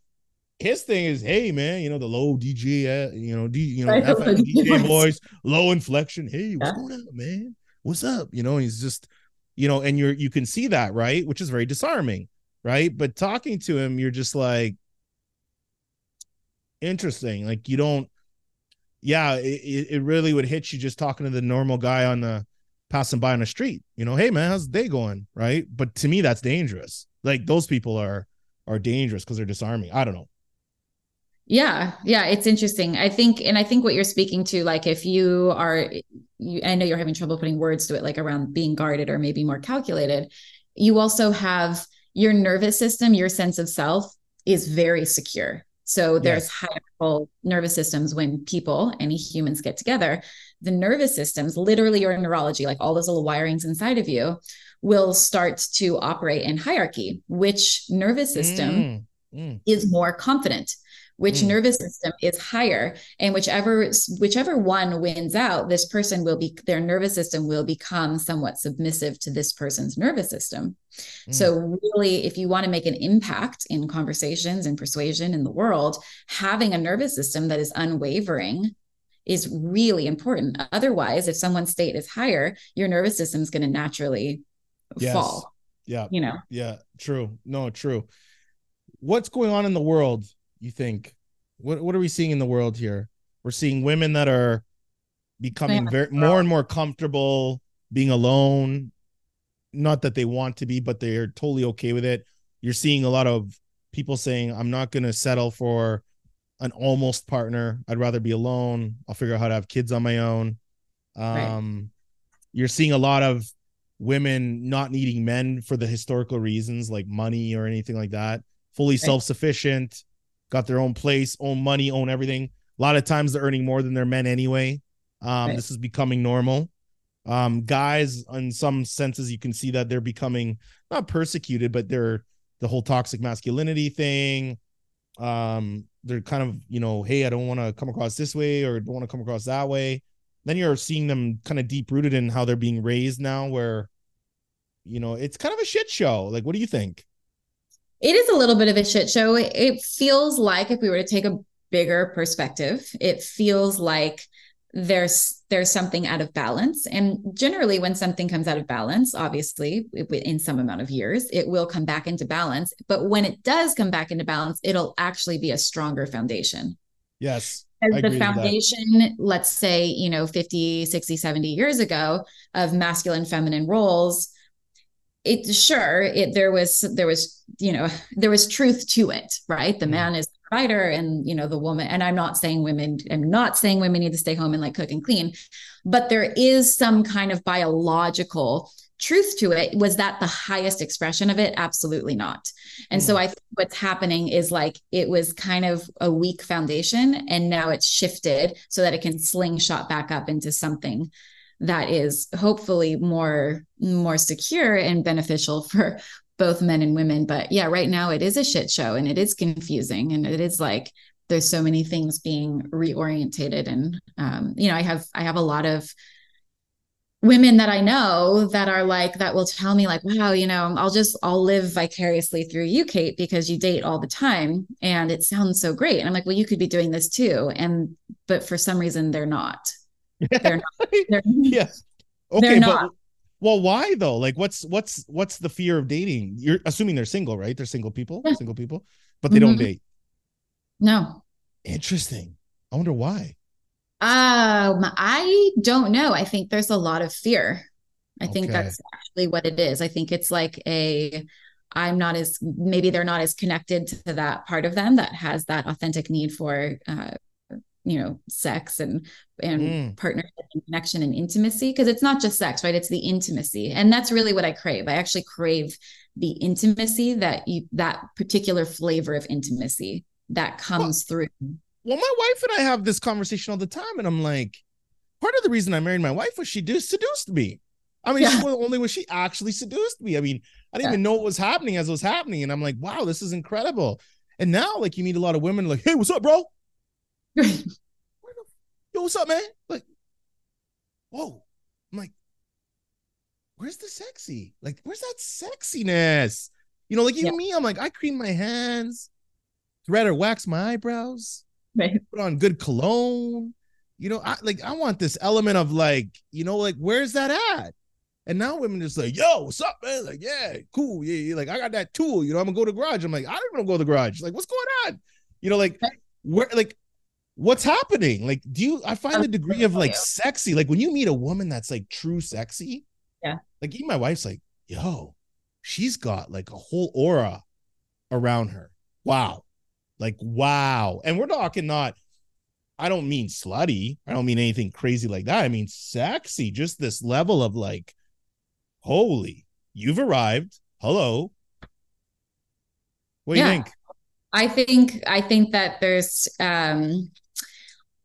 his thing is, hey man, you know the low DJ, uh, you know, D, you know, DJ voice, low inflection. Hey, what's yeah. going on, man? What's up? You know, he's just, you know, and you're you can see that right, which is very disarming right? But talking to him, you're just like, interesting. Like you don't, yeah, it, it really would hit you just talking to the normal guy on the passing by on the street. You know, hey man, how's the day going? Right. But to me, that's dangerous. Like those people are are dangerous because they're disarming. I don't know. Yeah, yeah, it's interesting. I think, and I think what you're speaking to, like, if you are, you, I know you're having trouble putting words to it, like around being guarded or maybe more calculated. You also have your nervous system, your sense of self is very secure. So there's yes. hierarchical nervous systems when people, any humans get together. The nervous systems, literally your neurology, like all those little wirings inside of you, will start to operate in hierarchy. Which nervous system mm, mm. is more confident? Which mm. nervous system is higher. And whichever whichever one wins out this person will be their nervous system will become somewhat submissive to this person's nervous system. Mm. so really if you want to make an impact in conversations and persuasion in the world having a nervous system that is unwavering is really important. Otherwise if someone's state is higher your nervous system is going to naturally yes. fall yeah. you know? Yeah true. No true. What's going on in the world you think? What what are we seeing in the world here? We're seeing women that are becoming very more and more comfortable being alone. Not that they want to be, but they're totally okay with it. You're seeing a lot of people saying, I'm not going to settle for an almost partner. I'd rather be alone. I'll figure out how to have kids on my own. Um, right. You're seeing a lot of women not needing men for the historical reasons like money or anything like that. Fully right. self sufficient, got their own place, own money, own everything. A lot of times they're earning more than their men anyway. Um, right. This is becoming normal. Um, guys, in some senses, you can see that they're becoming not persecuted, but they're the whole toxic masculinity thing. Um, they're kind of, you know, hey, I don't want to come across this way or don't want to come across that way. Then you're seeing them kind of deep rooted in how they're being raised now, where, you know, it's kind of a shit show. Like, what do you think? It is a little bit of a shit show. It feels like if we were to take a bigger perspective, it feels like there's there's something out of balance. And generally when something comes out of balance obviously in some amount of years it will come back into balance. But when it does come back into balance it'll actually be a stronger foundation. Yes as the foundation let's say you know 50 60 70 years ago of masculine feminine roles it sure it there was there was you know there was truth to it right the mm. man is the provider and you know the woman and i'm not saying women i'm not saying women need to stay home and like cook and clean but there is some kind of biological truth to it was that the highest expression of it absolutely not and mm. so i think what's happening is like it was kind of a weak foundation and now it's shifted so that it can slingshot back up into something that is hopefully more more secure and beneficial for both men and women. But yeah, right now it is a shit show and it is confusing and it is like there's so many things being reorientated. And um, you know i have i have a lot of women that i know that are like that will tell me like wow you know i'll just i'll live vicariously through you kate because you date all the time and it sounds so great. And i'm like well you could be doing this too. And but for some reason they're not they're not they're, yeah okay but well, why though? Like, what's what's what's the fear of dating? You're assuming they're single, right? They're single people, yeah. single people, but they mm-hmm. don't date. No. Interesting. I wonder why. Um, I don't know. I think there's a lot of fear. I okay. think that's actually what it is. I think it's like a I'm not as maybe they're not as connected to that part of them that has that authentic need for uh, you know sex and and mm. partnership and connection and intimacy because it's not just sex right? It's the intimacy. And that's really what i crave. I actually crave the intimacy that you that particular flavor of intimacy that comes well, through. well my wife and i have this conversation all the time and i'm like part of the reason i married my wife was she just seduced me. I mean yeah. only when she actually seduced me. I mean i didn't yeah. even know what was happening as it was happening and i'm like wow this is incredible. And now like you meet a lot of women like hey what's up bro yo, what's up, man? Like, whoa. I'm like, where's the sexy? Like, where's that sexiness? You know, like even yeah. me, I'm like, I cream my hands, thread or wax my eyebrows, right. put on good cologne. You know, I like I want this element of like, you know, like where's that at? And now women just like, yo, what's up, man? Like, yeah, cool. Yeah, yeah. Like, I got that tool. You know, I'm gonna go to the garage. I'm like, I don't to go to the garage. Like, what's going on? You know, like where like what's happening? Like, do you? I find the degree of like sexy, like when you meet a woman that's like true sexy. Yeah. Like even my wife's like, yo, she's got like a whole aura around her. Wow. Like, wow. And we're talking not, I don't mean slutty. I don't mean anything crazy like that. I mean sexy, just this level of like, holy, you've arrived. Hello. What do yeah. you think? I think I think that there's um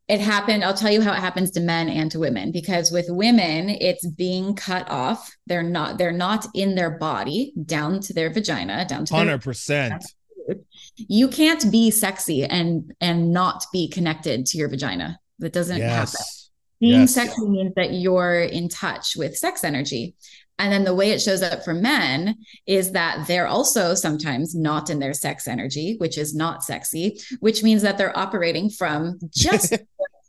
it happened i'll tell you how it happens to men and to women because with women it's being cut off. They're not they're not in their body down to their vagina down to 100% their, you can't be sexy and and not be connected to your vagina. That doesn't yes. happen being yes. sexy means that you're in touch with sex energy and then the way it shows up for men is that they're also sometimes not in their sex energy, which is not sexy, which means that they're operating from just their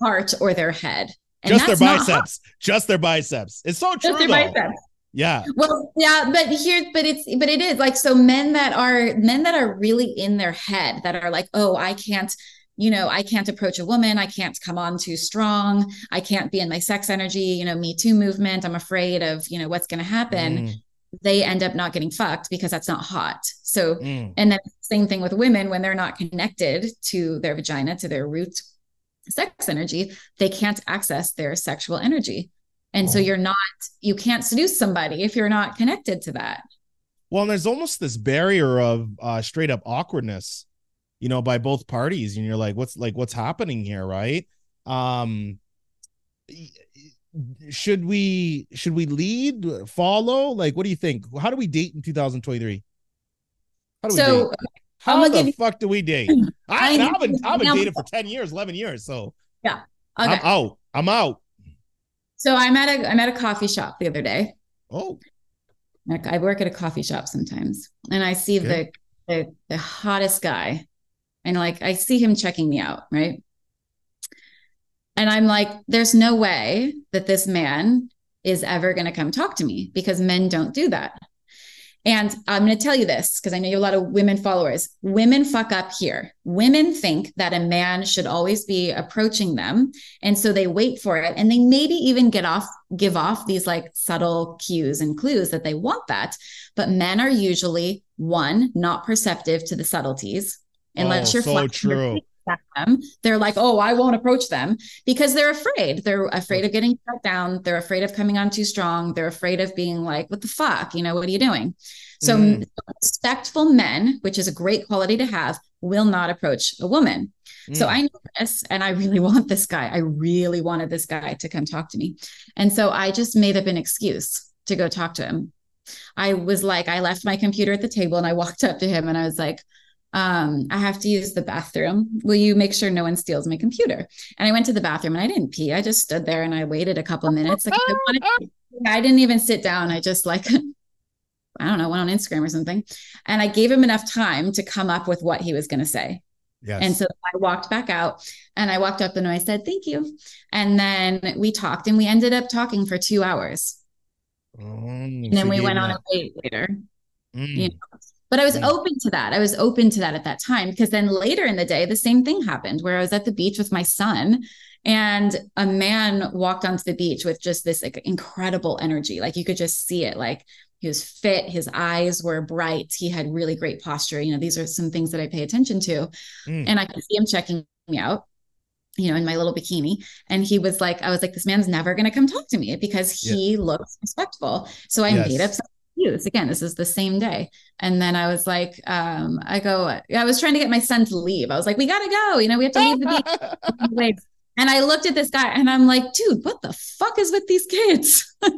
heart or their head. And just their biceps. Just their biceps. It's so true. Just their though. biceps. Yeah. Well, yeah, but here, but it's, but it is like, so men that are, men that are really in their head that are like, oh, I can't, you know, I can't approach a woman. I can't come on too strong. I can't be in my sex energy, you know, Me Too movement. I'm afraid of, you know, what's going to happen. Mm. they end up not getting fucked because that's not hot. So, Mm. and then same thing with women when they're not connected to their vagina, to their root sex energy, they can't access their sexual energy. And so Oh. you're not, you can't seduce somebody if you're not connected to that. Well, and there's almost this barrier of uh, straight up awkwardness, you know, by both parties, and you're like, what's like what's happening here, right? Um, should we should we lead, follow? Like, what do you think? How do we date in 2023? How do we date? How the you- fuck do we date? I, i've been I've been dating for 10 years, 11 years, so yeah, okay. I'm out. I'm out. So I'm at a I'm at a coffee shop the other day. Oh, Like I work at a coffee shop sometimes, and I see Okay. the, the the hottest guy, and like I see him checking me out, right? And I'm like, there's no way that this man is ever going to come talk to me because men don't do that. And I'm going to tell you this because I know you have a lot of women followers. Women fuck up here. Women think that a man should always be approaching them. And so they wait for it. And they maybe even get off, give off these like subtle cues and clues that they want that. But men are usually one, not perceptive to the subtleties. Unless oh, you're so true. them, they're like, oh, I won't approach them because they're afraid. They're afraid of getting shut down. They're afraid of coming on too strong. They're afraid of being like, what the fuck? You know, what are you doing? So Mm. respectful men, which is a great quality to have, will not approach a woman. So Mm. I know this and I really want this guy. I really wanted this guy to come talk to me. And so I just made up an excuse to go talk to him. I was like, I left my computer at the table and I walked up to him and I was like, um, I have to use the bathroom. Will you make sure no one steals my computer? And I went to the bathroom and I didn't pee. I just stood there and I waited a couple of minutes. Like I, wanted to- I didn't even sit down. I just like, I don't know, went on Instagram or something. And I gave him enough time to come up with what he was going to say. yes. And so I walked back out and I walked up and I said, thank you. And then we talked and we ended up talking for two hours. Mm, And then we went gave on that- a date later. Mm. you But I was open to that. I was open to that at that time because then later in the day, the same thing happened where I was at the beach with my son and a man walked onto the beach with just this like incredible energy. Like you could just see it. Like he was fit, his eyes were bright, he had really great posture. You know, these are some things that I pay attention to. Mm. And I could see him checking me out. You know, in my little bikini. And he was like, I was like, this man's never going to come talk to me because he looks respectful. So I made up some excuse. Again, this is the same day. And then I was like, um, I go, I was trying to get my son to leave. I was like, we got to go. You know, we have to leave the beach. And I looked at this guy and I'm like, dude, what the fuck is with these kids? I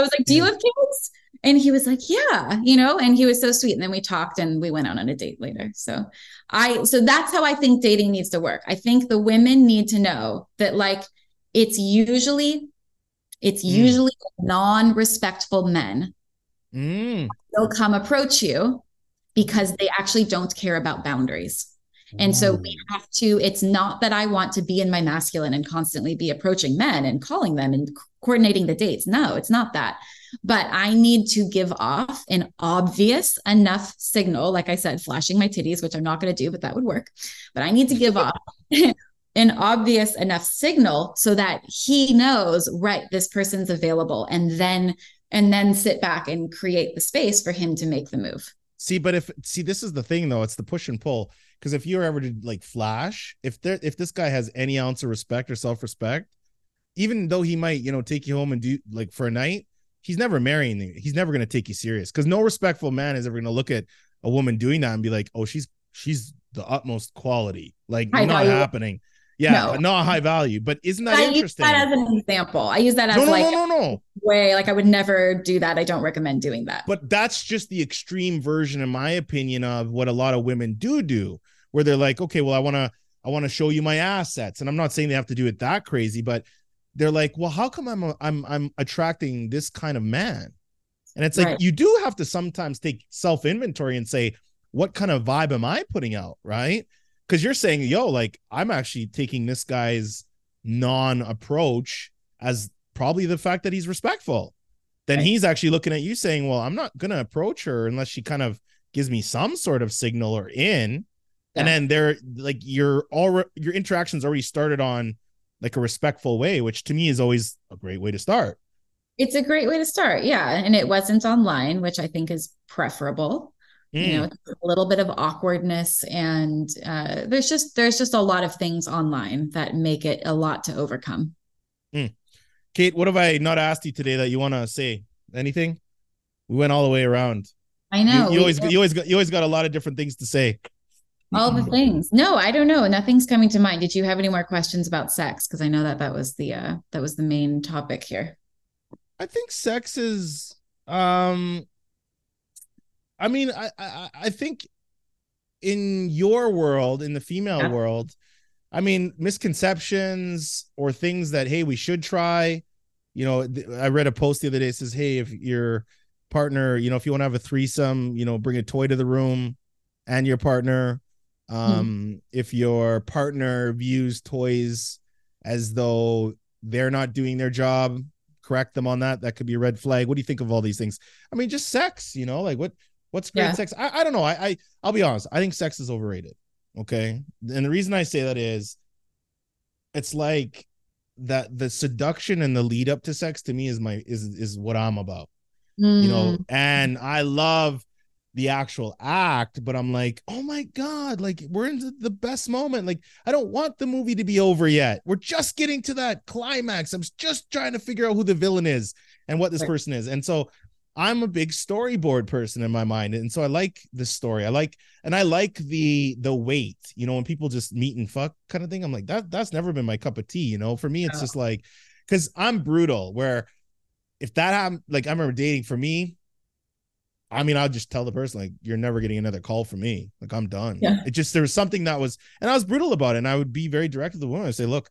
was like, do you have kids? And he was like, yeah, you know, and he was so sweet. And then we talked and we went out on a date later. So I, so that's how I think dating needs to work. I think the women need to know that like it's usually, it's Mm. usually non-respectful men Mm. they'll come approach you because they actually don't care about boundaries. And so we have to, it's not that I want to be in my masculine and constantly be approaching men and calling them and coordinating the dates. No, it's not that. But I need to give off an obvious enough signal, like I said, flashing my titties, which I'm not going to do, but that would work. But I need to give off an obvious enough signal so that he knows, right, this person's available. And then and then sit back and create the space for him to make the move. See, but if see, this is the thing though, it's the push and pull. Because if you're ever to like flash, if there if this guy has any ounce of respect or self-respect, even though he might, you know, take you home and do like for a night, he's never marrying you. He's never gonna take you serious. Because no respectful man is ever gonna look at a woman doing that and be like, oh, she's she's the utmost quality. Like High not happening. Yeah, No. not high value. But isn't that I use interesting? that as an example. I use that as no, no, like no, no, no. way like I would never do that. I don't recommend doing that. But that's just the extreme version, in my opinion, of what a lot of women do do, where they're like, okay, well, I want to, I want to show you my assets, and I'm not saying they have to do it that crazy, but they're like, well, how come I'm, I'm, I'm attracting this kind of man? And it's like Right. you do have to sometimes take self inventory and say, what kind of vibe am I putting out, right? Because you're saying, yo, like I'm actually taking this guy's non approach as probably the fact that he's respectful then Right. he's actually looking at you saying, "Well, I'm not gonna approach her unless she kind of gives me some sort of signal or in." Yeah. And then they're like your all your interactions already started on like a respectful way, which to me is always a great way to start. It's a great way to start. Yeah. And it wasn't online, which I think is preferable. Mm. You know, a little bit of awkwardness and uh, there's just there's just a lot of things online that make it a lot to overcome. Mm. Kate, what have I not asked you today that you want to say? Anything? We went all the way around. I know. You, you always you always got you always got a lot of different things to say. All the things. No, I don't know. Nothing's coming to mind. Did you have any more questions about sex? Because I know that that was the uh that was the main topic here. I think sex is um I mean I I, I think in your world, in the female yeah. world, I mean misconceptions or things that hey, we should try. You know, I read a post the other day says, "Hey, if your partner, you know, if you want to have a threesome, you know, bring a toy to the room and your partner. Hmm. Um, mm. if your partner views toys as though they're not doing their job, correct them on that. That could be a red flag. What do you think of all these things? I mean, just sex, you know, like what what's great yeah. sex? I, I don't know. I, I I'll be honest. I think sex is overrated. Okay. And the reason I say that is it's like that the seduction and the lead up to sex to me is my is is what I'm about. Mm. You know, mm. and I love the actual act, but I'm like, oh my God, like we're in the best moment. Like, I don't want the movie to be over yet. We're just getting to that climax. I'm just trying to figure out who the villain is and what this right. person is. And so I'm a big storyboard person in my mind. And so I like this story. I like and I like the the weight. you know, when people just meet and fuck kind of thing. I'm like, that that's never been my cup of tea, you know. For me, it's oh. just like because I'm brutal where if that happened, like I remember dating for me, I mean, I'll just tell the person like, "You're never getting another call from me. Like, I'm done." Yeah. It just there was something that was, and I was brutal about it. And I would be very direct with the woman. I say, "Look,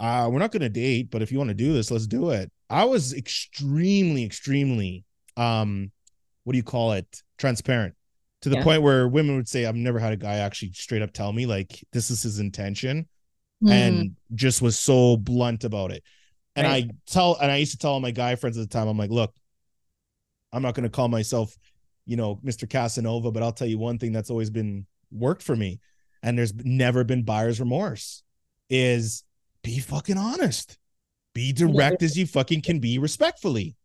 uh, we're not going to date, but if you want to do this, let's do it." I was extremely, extremely, um, what do you call it? Transparent to the yeah. point where women would say, "I've never had a guy actually straight up tell me like this is his intention," mm. and just was so blunt about it. And right. I tell, and I used to tell all my guy friends at the time, I'm like, "Look, I'm not going to call myself, you know, Mr. Casanova, but I'll tell you one thing that's always been worked for me, and there's never been buyer's remorse, is be fucking honest, be direct yeah. as you fucking can be, respectfully.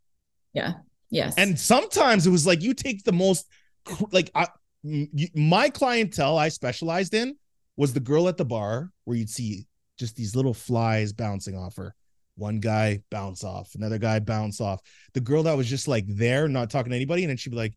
Yeah. Yes. And sometimes it was like you take the most, like, I, my clientele I specialized in was the girl at the bar where you'd see just these little flies bouncing off her one guy bounce off, another guy bounce off. The girl that was just like there, not talking to anybody, and then she'd be like,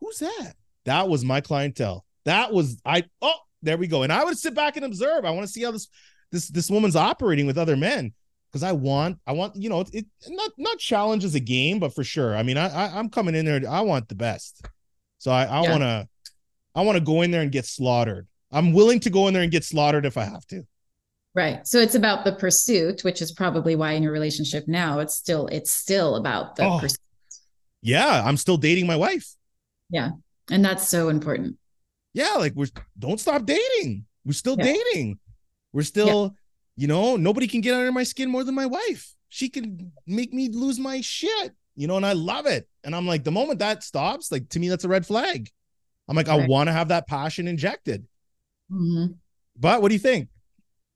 "Who's that?" That was my clientele. That was I. Oh, there we go. And I would sit back and observe. I want to see how this this this woman's operating with other men because I want I want you know it, it, not not challenge as a game, but for sure. I mean, I, I am coming in there. I want the best, so I I yeah. want to I want to go in there and get slaughtered. I'm willing to go in there and get slaughtered if I have to. Right. So it's about the pursuit, which is probably why in your relationship now it's still it's still about the oh, pursuit. Yeah, I'm still dating my wife. Yeah. And that's so important. Yeah, like we're don't stop dating. We're still yeah. dating. We're still, yeah. you know, nobody can get under my skin more than my wife. She can make me lose my shit, you know, and I love it. And I'm like, the moment that stops, like to me, that's a red flag. I'm like, right. I want to have that passion injected. Mm-hmm. But what do you think?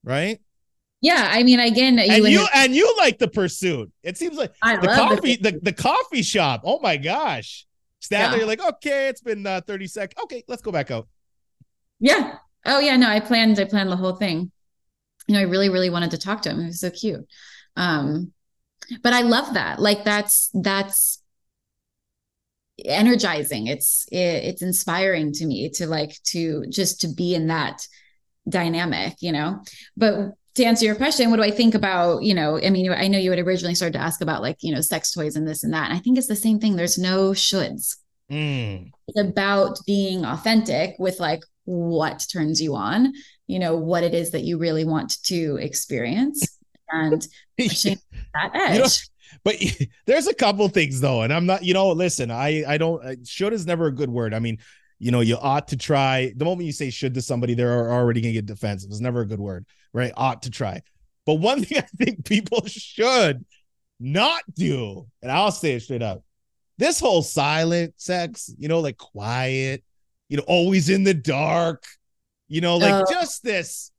right? Yeah, I mean, again, you and you and you like the pursuit. It seems like I the coffee, the, the coffee shop. Oh my gosh, stand yeah. there, you're like, okay, it's been uh, 30 seconds. Okay, let's go back out. Yeah. Oh yeah, no, I planned. I planned the whole thing. You know, I really, really wanted to talk to him. He was so cute. Um, but I love that. Like that's that's energizing. It's it, it's inspiring to me to like to just to be in that dynamic, you know. But to answer your question, what do I think about, you know, I mean, I know you had originally started to ask about like, you know, sex toys and this and that. And I think it's the same thing. There's no shoulds. Mm. It's about being authentic with like what turns you on, you know, what it is that you really want to experience and pushing that edge. You know, but there's a couple things though, and I'm not, you know, listen, I I don't should is never a good word. I mean, you know, you ought to try. The moment you say should to somebody, they're already going to get defensive. It's never a good word, right? Ought to try. But one thing I think people should not do, and I'll say it straight up this whole silent sex, you know, like quiet, you know, always in the dark, you know, like uh, just this,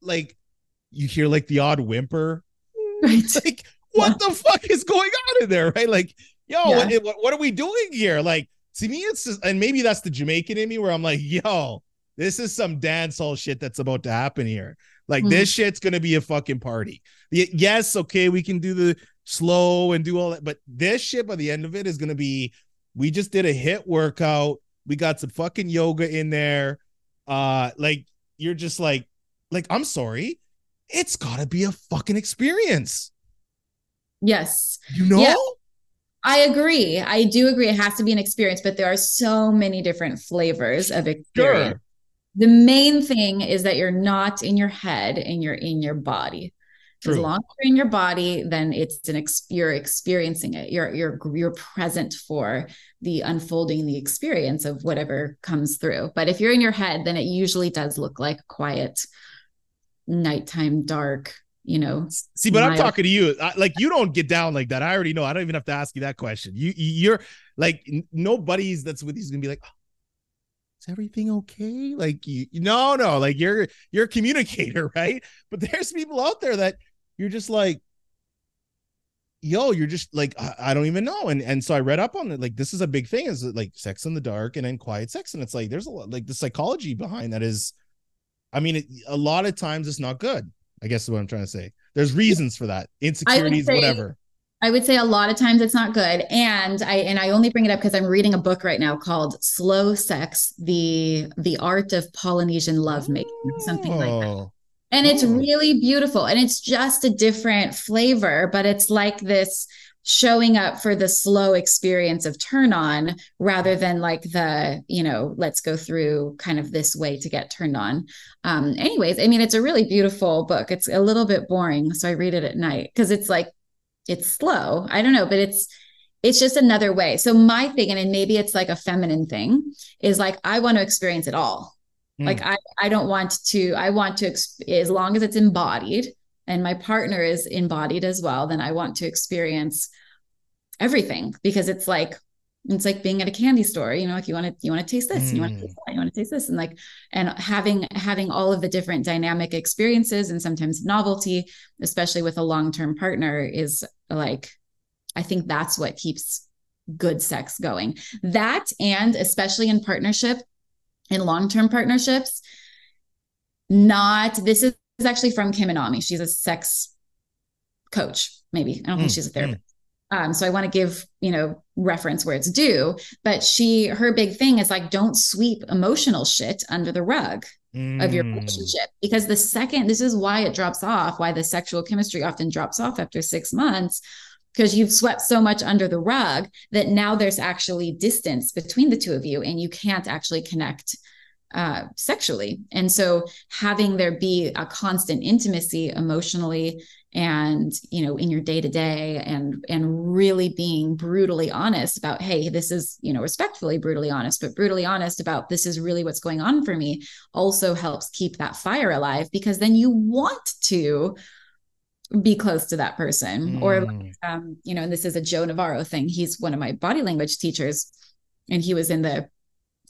like you hear like the odd whimper. Right. Like, what yeah. the fuck is going on in there, right? Like, yo, yeah. what, what, are we doing here? Like, to me, it's just, and maybe that's the Jamaican in me where I'm like, yo, this is some dancehall shit that's about to happen here. Like, mm-hmm. this shit's gonna be a fucking party. Yes, okay, we can do the slow and do all that, but this shit by the end of it is gonna be. We just did a HIIT workout. We got some fucking yoga in there. Uh, like you're just like, like I'm sorry, it's gotta be a fucking experience. Yes. You know? Yeah. I agree. I do agree. It has to be an experience, but there are so many different flavors of experience. Sure. The main thing is that you're not in your head and you're in your body. True. As long as you're in your body, then it's an ex- you're experiencing it. You're you're you're present for the unfolding, the experience of whatever comes through. But if you're in your head, then it usually does look like quiet, nighttime, dark, you know. See, but mild. I'm talking to you. I, like you don't get down like that. I already know. I don't even have to ask you that question. You you're like nobody's that's with you's gonna be like, oh, is everything okay? Like you, no, no, like you're you're a communicator, right? But there's people out there that you're just like, yo, you're just like, I, I don't even know. And and so I read up on it. Like this is a big thing. Is like sex in the dark and then quiet sex, and it's like there's a lot like the psychology behind that is. I mean, it, a lot of times it's not good. I guess is what I'm trying to say. There's reasons for that, insecurities, say, whatever. I would say a lot of times it's not good, and I and I only bring it up because I'm reading a book right now called "Slow Sex: the the Art of Polynesian Lovemaking," oh. something like that. Oh. Oh. And oh. it's really beautiful, and it's just a different flavor, but it's like this showing up for the slow experience of turn on rather than like the you know let's go through kind of this way to get turned on. Um anyways i mean it's a really beautiful book. It's a little bit boring so i read it at night because it's like it's slow. I don't know but it's it's just another way. So my thing and maybe it's like a feminine thing is like i want to experience it all mm. like i i don't want to i want to as long as it's embodied and my partner is embodied as well, then I want to experience everything because it's like it's like being at a candy store you know like you want to you want to taste this mm. you want to taste that you want to taste this and like and having having all of the different dynamic experiences and sometimes novelty especially with a long-term partner is like i think that's what keeps good sex going that and especially in partnership in long-term partnerships not this is actually from Kim Anami. She's a sex coach, maybe. I don't mm, think she's a therapist. Mm. Um, so I want to give, you know, reference where it's due. But she, her big thing is like, don't sweep emotional shit under the rug mm. of your mm. relationship. Because the second, this is why it drops off, why the sexual chemistry often drops off after six months, because you've swept so much under the rug that now there's actually distance between the two of you and you can't actually connect uh, sexually. And so having there be a constant intimacy emotionally and you know in your day to day and and really being brutally honest about hey this is you know respectfully brutally honest but brutally honest about this is really what's going on for me also helps keep that fire alive because then you want to be close to that person mm. or um, you know and this is a joe navarro thing he's one of my body language teachers and he was in the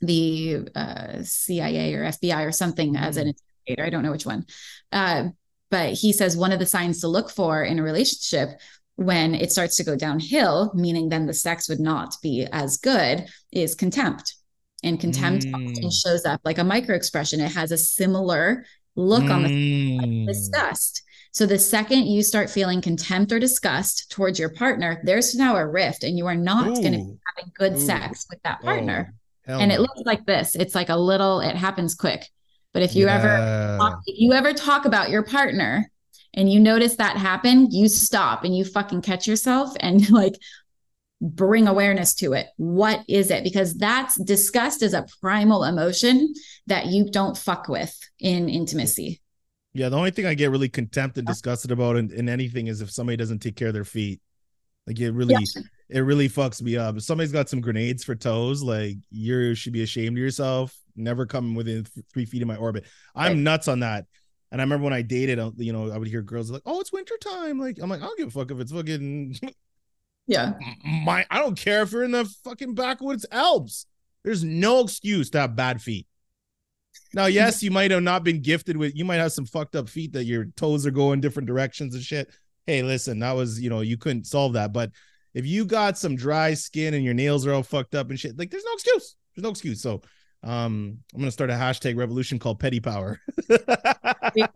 the uh, CIA or FBI or something mm-hmm. as an indicator. I don't know which one. Uh, but he says one of the signs to look for in a relationship when it starts to go downhill, meaning then the sex would not be as good, is contempt. And contempt mm. often shows up like a micro expression. It has a similar look mm. on the like mm. disgust. So the second you start feeling contempt or disgust towards your partner, there's now a rift, and you are not going to be having good Ooh. sex with that oh, partner. Oh. And no. it looks like this. It's like a little, it happens quick. But if you yeah. ever talk, if you ever talk about your partner and you notice that happen, you stop and you fucking catch yourself and like bring awareness to it. What is it? Because that's disgust is a primal emotion that you don't fuck with in intimacy. Yeah, the only thing I get really contempt and disgusted about in, in anything is if somebody doesn't take care of their feet. Like it really yeah it really fucks me up. If somebody's got some grenades for toes, like you should be ashamed of yourself. Never come within three feet of my orbit. I'm right. nuts on that. And I remember when I dated, uh, you know, I would hear girls like, "Oh, it's winter time." Like, I'm like, I don't give a fuck if it's fucking. Yeah. My, I don't care if you're in the fucking backwoods Alps. There's no excuse to have bad feet. Now, yes, you might have not been gifted with. You might have some fucked up feet that your toes are going different directions and shit. hey, listen, that was, you know, you couldn't solve that. But if you got some dry skin and your nails are all fucked up and shit, like there's no excuse. There's no excuse. So um, I'm gonna start a hashtag revolution called petty power. Petty-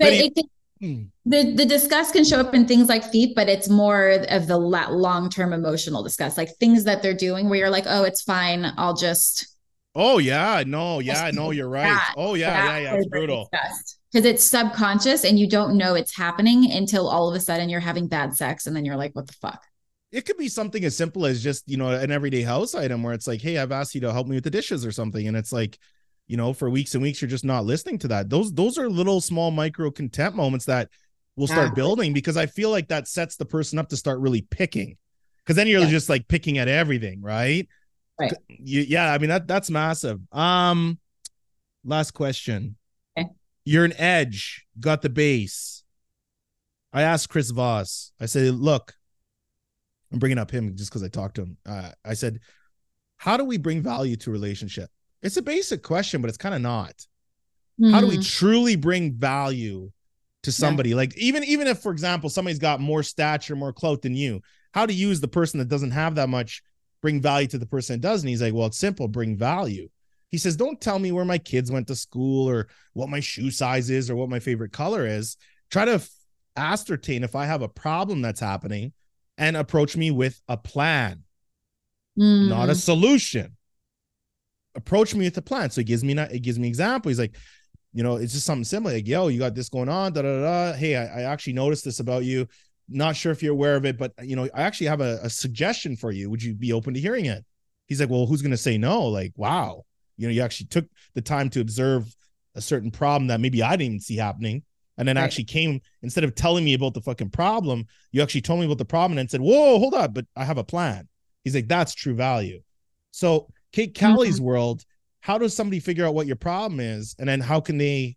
it, hmm. the the disgust can show up in things like feet, but it's more of the long term emotional disgust, like things that they're doing where you're like, oh, it's fine. I'll just. Oh yeah, no, yeah, no, you're right. That, oh yeah, yeah, yeah, it's brutal. Because it's subconscious and you don't know it's happening until all of a sudden you're having bad sex and then you're like, what the fuck? it could be something as simple as just you know an everyday house item where it's like hey i've asked you to help me with the dishes or something and it's like you know for weeks and weeks you're just not listening to that those those are little small micro contempt moments that will start yeah. building because i feel like that sets the person up to start really picking because then you're yeah. just like picking at everything right right you, yeah i mean that that's massive um last question okay. you're an edge got the base i asked chris voss i said look I'm bringing up him just because I talked to him. Uh, I said, "How do we bring value to relationship?" It's a basic question, but it's kind of not. Mm-hmm. How do we hmm. truly bring value to somebody? Yeah. Like even even if, for example, somebody's got more stature, more clout than you, how to use the person that doesn't have that much bring value to the person that does? And he's like, "Well, it's simple. Bring value." He says, "Don't tell me where my kids went to school or what my shoe size is or what my favorite color is. Try to." ascertain if I have a problem that's happening and approach me with a plan, mm. not a solution. Approach me with a plan. So he gives me not it gives me example. He's like, you know, it's just something similar. Like, yo, you got this going on. Da da da. Hey, I, I actually noticed this about you. Not sure if you're aware of it, but you know, I actually have a, a suggestion for you. Would you be open to hearing it? He's like, well, who's gonna say no? Like, wow, you know, you actually took the time to observe a certain problem that maybe I didn't even see happening and then right. actually came instead of telling me about the fucking problem, you actually told me about the problem and said, "Whoa, hold up, but I have a plan." He's like, "That's true value." So, Kate Kali's mm-hmm. world, how does somebody figure out what your problem is, and then how can they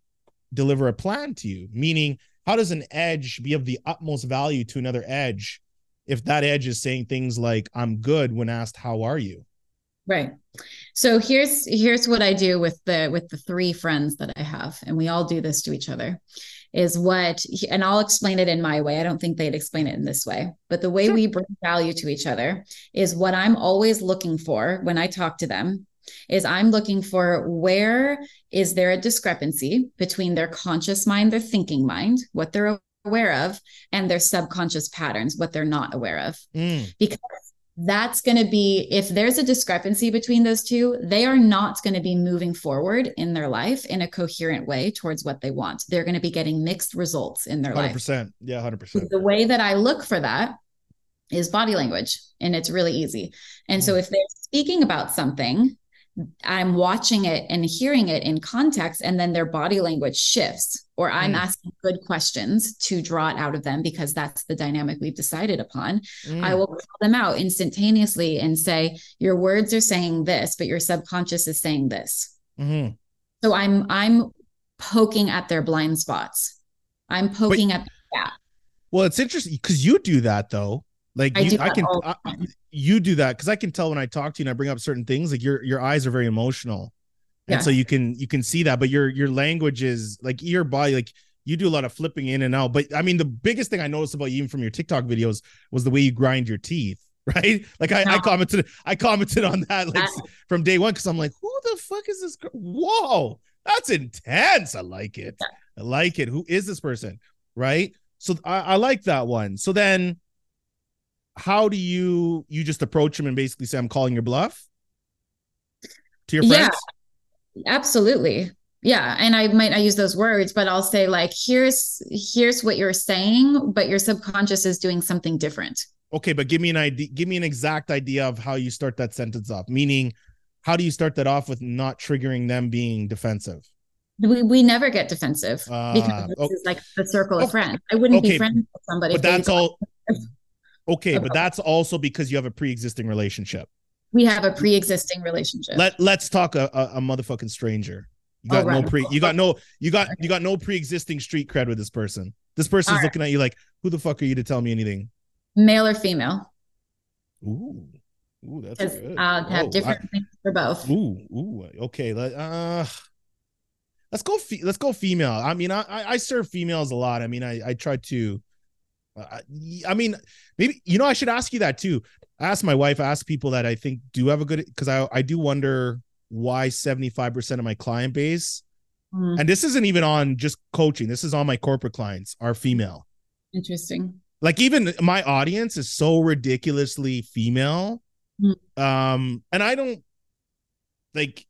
deliver a plan to you? Meaning, how does an edge be of the utmost value to another edge if that edge is saying things like, "I'm good" when asked, "How are you?" Right. So here's here's what I do with the with the three friends that I have, and we all do this to each other is what and I'll explain it in my way. I don't think they'd explain it in this way. But the way sure. we bring value to each other is what I'm always looking for when I talk to them is I'm looking for where is there a discrepancy between their conscious mind, their thinking mind, what they're aware of, and their subconscious patterns, what they're not aware of. Mm. Because that's going to be if there's a discrepancy between those two they are not going to be moving forward in their life in a coherent way towards what they want they're going to be getting mixed results in their 100%. life 100% yeah 100% the way that i look for that is body language and it's really easy and mm. so if they're speaking about something I'm watching it and hearing it in context, and then their body language shifts, or I'm mm. asking good questions to draw it out of them because that's the dynamic we've decided upon. Mm. I will call them out instantaneously and say, Your words are saying this, but your subconscious is saying this. Mm-hmm. So I'm I'm poking at their blind spots. I'm poking but, at that. Well, it's interesting because you do that though. Like I, you, I can, I, you do that because I can tell when I talk to you and I bring up certain things. Like your your eyes are very emotional, yeah. and so you can you can see that. But your your language is like your body, like you do a lot of flipping in and out. But I mean, the biggest thing I noticed about you, even from your TikTok videos, was the way you grind your teeth. Right? Like I, no. I commented, I commented on that like from day one because I'm like, who the fuck is this? Girl? Whoa, that's intense. I like it. I like it. Who is this person? Right? So I, I like that one. So then how do you you just approach him and basically say i'm calling your bluff to your friends yeah absolutely yeah and i might not use those words but i'll say like here's here's what you're saying but your subconscious is doing something different okay but give me an idea give me an exact idea of how you start that sentence off meaning how do you start that off with not triggering them being defensive we, we never get defensive uh, because this is like the circle of friends. I wouldn't okay, be friends with somebody. But that's all. Okay, but that's also because you have a pre-existing relationship. We have a pre-existing relationship. Let Let's talk a, a, a motherfucking stranger. You got oh, right. no pre. You got no. You got you got no pre-existing street cred with this person. This person's looking at you like, who the fuck are you to tell me anything? Male or female? Ooh, ooh, that's good. I'll have oh, different I, things for both. Ooh, ooh, okay. Let uh, let's go. Fe- let's go female. I mean, I I serve females a lot. I mean, I I try to Uh, I mean, maybe you know I should ask you that too. I ask my wife, I ask people that I think do have a good because I I do wonder why 75% of my client base, mm. and this isn't even on just coaching, this is on my corporate clients, are female. Interesting. Like even my audience is so ridiculously female. Mm. Um, and I don't like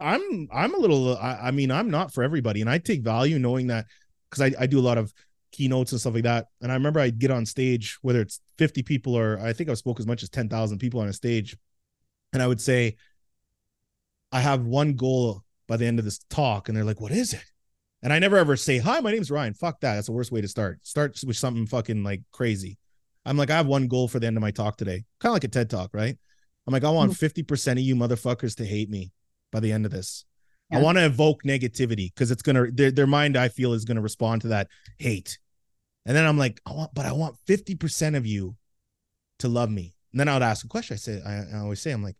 I'm I'm a little I, I mean, I'm not for everybody, and I take value knowing that because I, I do a lot of keynotes and stuff like that. And I remember I'd get on stage, whether it's 50 people or I think I've spoke as much as 10,000 people on a stage. And I would say, I have one goal by the end of this talk. And they're like, what is it? And I never ever say, hi, my name's Ryan. Fuck that. That's the worst way to start. Start with something fucking like crazy. I'm like, I have one goal for the end of my talk today. Kind of like a TED talk, right? I'm like, I want 50% mm-hmm. of you motherfuckers to hate me by the end of this. Yeah. I want to evoke negativity because it's gonna their, their mind, I feel, is gonna respond to that hate. And then I'm like, I want, but I want 50% of you to love me. And then I would ask a question. I say, I, I always say, I'm like,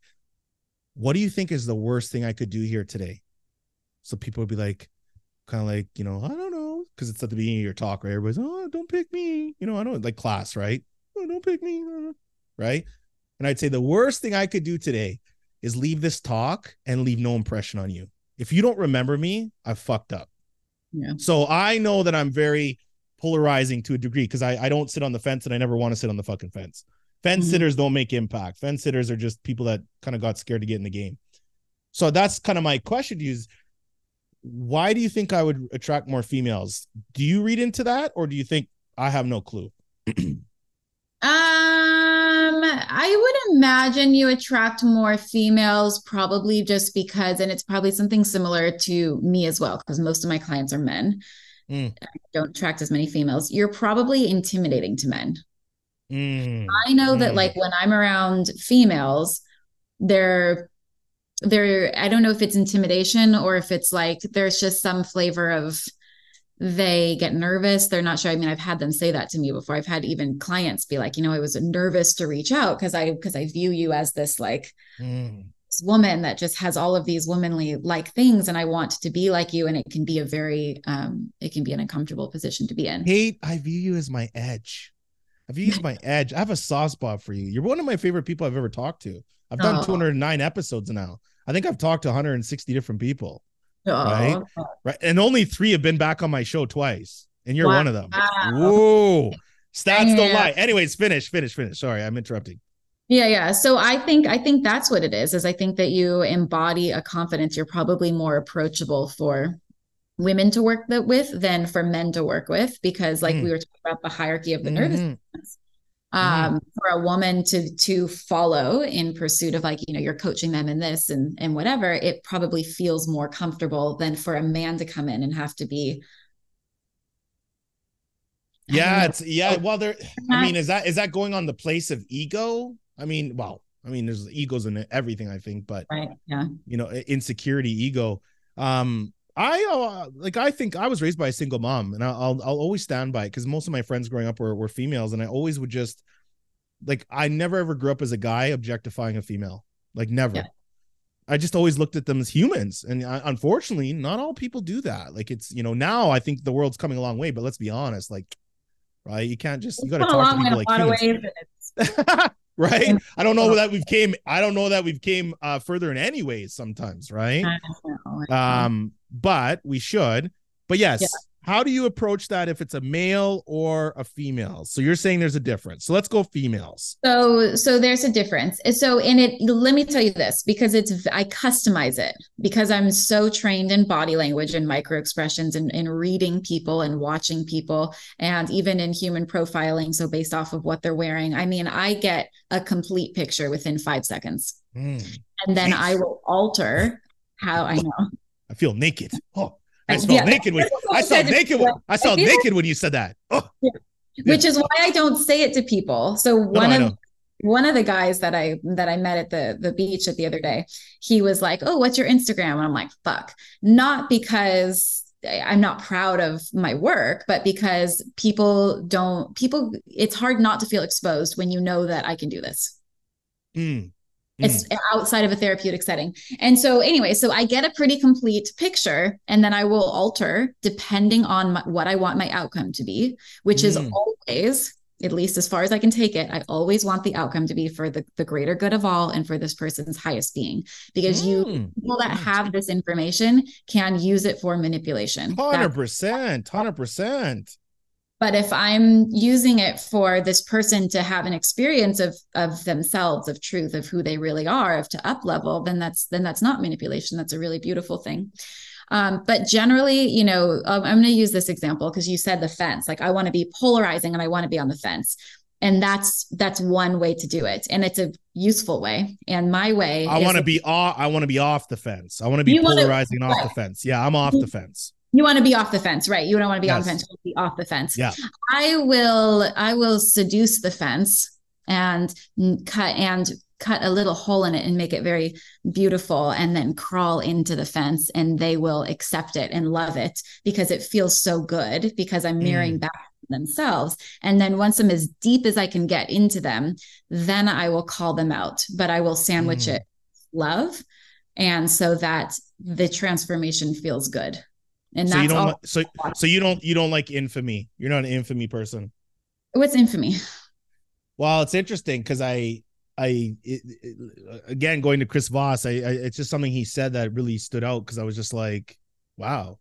what do you think is the worst thing I could do here today? So people would be like, kind of like, you know, I don't know, because it's at the beginning of your talk, right? Everybody's, oh, don't pick me. You know, I don't like class, right? Oh, don't pick me, right? And I'd say the worst thing I could do today is leave this talk and leave no impression on you. If you don't remember me, I've fucked up. Yeah. So I know that I'm very polarizing to a degree because I, I don't sit on the fence and I never want to sit on the fucking fence. Fence mm-hmm. sitters don't make impact. Fence sitters are just people that kind of got scared to get in the game. So that's kind of my question to you is why do you think I would attract more females? Do you read into that or do you think I have no clue? um, I would imagine you attract more females probably just because, and it's probably something similar to me as well, because most of my clients are men. Mm. don't attract as many females. You're probably intimidating to men. Mm. I know mm. that like when I'm around females, they're they're I don't know if it's intimidation or if it's like there's just some flavor of they get nervous. They're not sure. I mean, I've had them say that to me before. I've had even clients be like, you know, I was nervous to reach out because I because I view you as this like mm. this woman that just has all of these womanly like things, and I want to be like you. And it can be a very um, it can be an uncomfortable position to be in. Kate, I view you as my edge. I've used my edge. I have a soft spot for you. You're one of my favorite people I've ever talked to. I've done oh. 209 episodes now. I think I've talked to 160 different people. Oh. Right. Right. And only three have been back on my show twice. And you're wow. one of them. Whoa. Stats don't lie. Anyways, finish, finish, finish. Sorry, I'm interrupting. Yeah, yeah. So I think I think that's what it is. Is I think that you embody a confidence. You're probably more approachable for women to work with than for men to work with because like mm. we were talking about the hierarchy of the mm-hmm. nervous system um, mm. for a woman to to follow in pursuit of like you know you're coaching them in this and and whatever it probably feels more comfortable than for a man to come in and have to be yeah it's yeah well there i mean is that is that going on the place of ego? I mean well i mean there's egos in everything i think but right yeah. you know insecurity ego. Um I uh, like I think I was raised by a single mom, and I'll I'll always stand by it because most of my friends growing up were were females, and I always would just like I never ever grew up as a guy objectifying a female, like never. Yeah. I just always looked at them as humans, and I, uh, unfortunately, not all people do that. Like it's you know now I think the world's coming a long way, but let's be honest, like right, you can't just you got to talk to people like humans. right? I don't know that we've came i don't know that we've came uh further in any ways sometimes right? Um but we should. But yes yeah how do you approach that if it's a male or a female? So you're saying there's a difference. So let's go females. So so there's a difference. So in it let me tell you this because it's i customize it because i'm so trained in body language and micro expressions and in reading people and watching people and even in human profiling. So based off of what they're wearing i mean i get a complete picture within five seconds. Mm, and then i will alter how i know. I feel naked. Oh I felt yeah, naked when I saw naked. When, I saw naked when you said that. Oh. Yeah. Which is why I don't say it to people. So one no, of one of the guys that I that I met at the the beach at the other day, he was like, "Oh, what's your Instagram?" And I'm like, "Fuck," not because I'm not proud of my work, but because people don't people. It's hard not to feel exposed when you know that I can do this. Mm. It's mm. outside of a therapeutic setting. And so, anyway, so I get a pretty complete picture and then I will alter depending on my, what I want my outcome to be, which mm. is always, at least as far as I can take it, I always want the outcome to be for the, the greater good of all and for this person's highest being. Because mm. you people that have this information can use it for manipulation. 100%. 100%. But if I'm using it for this person to have an experience of of themselves, of truth, of who they really are, of to up level, then that's then that's not manipulation. That's a really beautiful thing. Um, but generally, you know, um, I'm going to use this example because you said the fence. Like I want to be polarizing and I want to be on the fence, and that's that's one way to do it, and it's a useful way. And my way, I want to be off. I want to be off the fence. I want to be polarizing wanna, off the fence. Yeah, I'm off the fence you want to be off the fence right you don't want to be yes. on the fence be off the fence yeah i will i will seduce the fence and cut and cut a little hole in it and make it very beautiful and then crawl into the fence and they will accept it and love it because it feels so good because i'm mirroring mm. back themselves and then once i'm as deep as i can get into them then i will call them out but i will sandwich mm. it love and so that the transformation feels good and so you don't so so you don't you don't like infamy. You're not an infamy person. What's infamy? Well, it's interesting because I I it, it, again going to Chris Voss, I, I, it's just something he said that really stood out because I was just like, wow,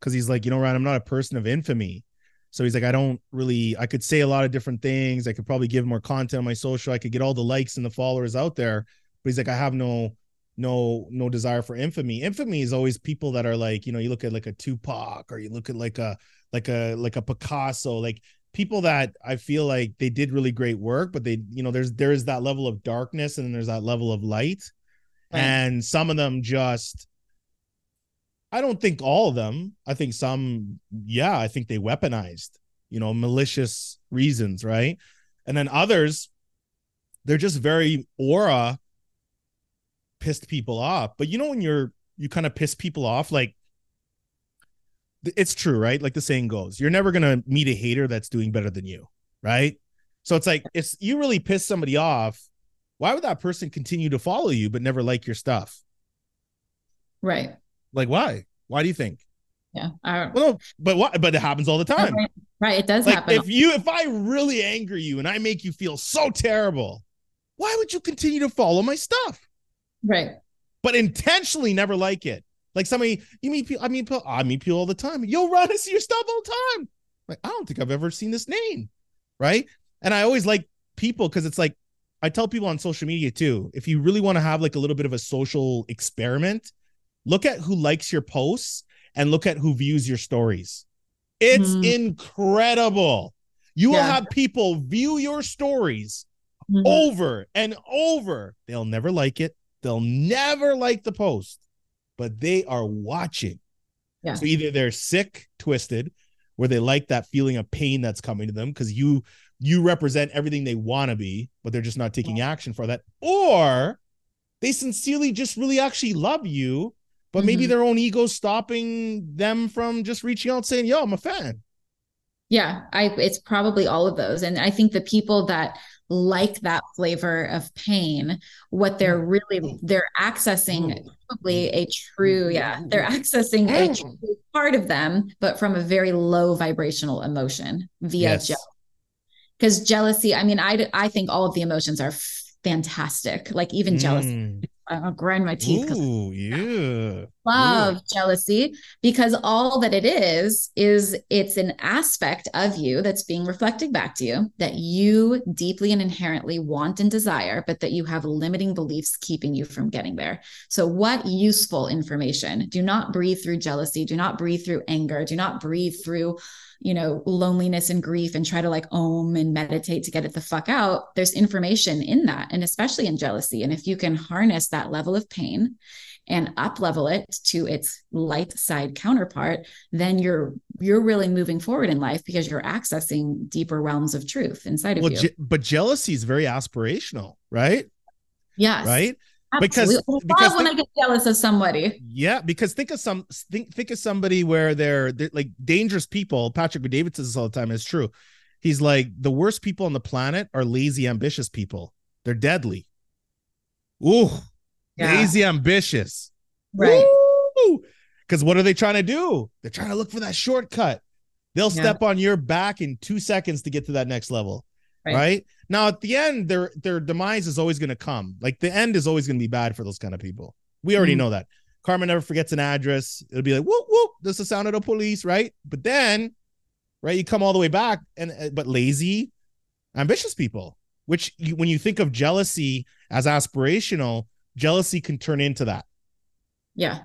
because he's like, you know, Ryan, I'm not a person of infamy. So he's like, I don't really, I could say a lot of different things. I could probably give more content on my social. I could get all the likes and the followers out there. But he's like, I have no no no desire for infamy. Infamy is always people that are like you know you look at like a tupac or you look at like a like a like a picasso like people that i feel like they did really great work but they you know there's there is that level of darkness and then there's that level of light. Right. and some of them just i don't think all of them i think some yeah i think they weaponized you know malicious reasons right? And then others they're just very aura pissed people off. But you know when you're you kind of piss people off, like it's true, right? Like the saying goes, you're never gonna meet a hater that's doing better than you, right? So it's like if you really piss somebody off, why would that person continue to follow you but never like your stuff? Right. Like why? Why do you think? Yeah. I, well, no, but what? But it happens all the time. Right. right. It does like happen. If you, if I really anger you and I make you feel so terrible, why would you continue to follow my stuff? Right. But intentionally never like it. Like somebody, you meet people, I mean, I meet people all the time. Yo, Ron, I see your stuff all the time. Like, I don't think I've ever seen this name. Right. And I always like people because it's like, I tell people on social media too, if you really want to have like a little bit of a social experiment, look at who likes your posts and look at who views your stories. It's mm. incredible. You yeah. will have people view your stories mm-hmm. over and over. They'll never like it. They'll never like the post, but they are watching. Yeah. So either they're sick, twisted, where they like that feeling of pain that's coming to them because you you represent everything they want to be, but they're just not taking action for that, or they sincerely just really actually love you, but mm-hmm. maybe their own ego stopping them from just reaching out saying, "Yo, I'm a fan." Yeah, I it's probably all of those, and I think the people that like that flavor of pain what they're mm. really they're accessing probably a true yeah they're accessing a true part of them but from a very low vibrational emotion via yes. jealousy because jealousy i mean i i think all of the emotions are fantastic like even mm. I'll grind my teeth. Ooh, yeah. Love jealousy because all that it is is it's an aspect of you that's being reflected back to you that you deeply and inherently want and desire, but that you have limiting beliefs keeping you from getting there. So, what useful information? Do not breathe through jealousy. Do not breathe through anger. Do not breathe through you know, loneliness and grief and try to like om and meditate to get it the fuck out, there's information in that. And especially in jealousy. And if you can harness that level of pain and up level it to its light side counterpart, then you're you're really moving forward in life because you're accessing deeper realms of truth inside of well, you. Je- but jealousy is very aspirational, right? Yes. Right because because when think, I get jealous of somebody. Yeah, because think of some think think of somebody where they're, they're like dangerous people. Patrick Bet-David says this all the time. It's true. He's like the worst people on the planet are lazy, ambitious people. They're deadly. Ooh, yeah. lazy ambitious. Right. Because what are they trying to do? They're trying to look for that shortcut. They'll yeah. step on your back in two seconds to get to that next level. Right. right? Now at the end, their their demise is always going to come. Like the end is always going to be bad for those kind of people. We already mm-hmm. know that. Karma never forgets an address. It'll be like whoop whoop. This is the sound of the police, right? But then, right, you come all the way back, and uh, but lazy, ambitious people. Which you, when you think of jealousy as aspirational, jealousy can turn into that. Yeah,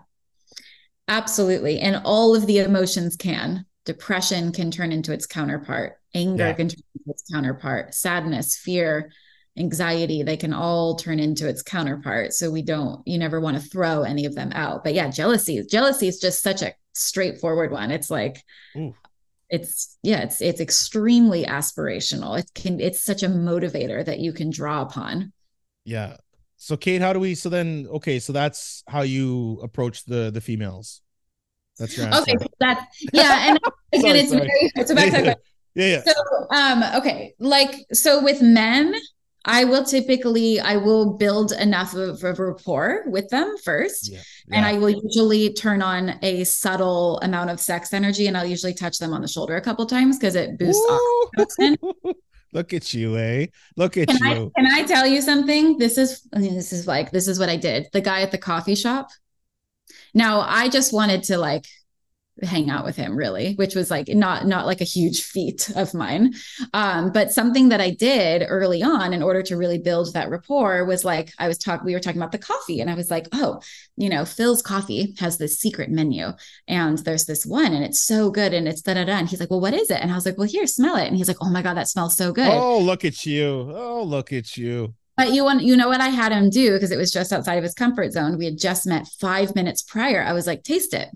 absolutely, and all of the emotions can. Depression can turn into its counterpart. Anger yeah. can turn into its counterpart. Sadness, fear, anxiety, they can all turn into its counterpart. So we don't, you never want to throw any of them out. But yeah, jealousy, jealousy is just such a straightforward one. It's like, Ooh. it's yeah, it's it's extremely aspirational. It can it's such a motivator that you can draw upon. Yeah. So Kate, how do we so then okay, so that's how you approach the the females. That's your answer. Okay, that's yeah, and again, sorry, it's sorry. very it's about yeah, yeah, yeah. So um okay, like so with men, I will typically I will build enough of a rapport with them first. Yeah, yeah. And I will usually turn on a subtle amount of sex energy and I'll usually touch them on the shoulder a couple times because it boosts oxytocin. Look at you, eh? Look at can you. I, can I tell you something? This is I mean, this is like this is what I did. The guy at the coffee shop. Now I just wanted to like hang out with him really which was like not not like a huge feat of mine. Um, but something that i did early on in order to really build that rapport was like i was talking we were talking about the coffee and i was like oh you know Philz coffee has this secret menu and there's this one and it's so good and it's da da da. And he's like well what is it? And i was like well here smell it. And he's like oh my god that smells so good. Oh look at you. Oh look at you but you want you know what I had him do because it was just outside of his comfort zone. We had just met five minutes prior. I was like, taste it.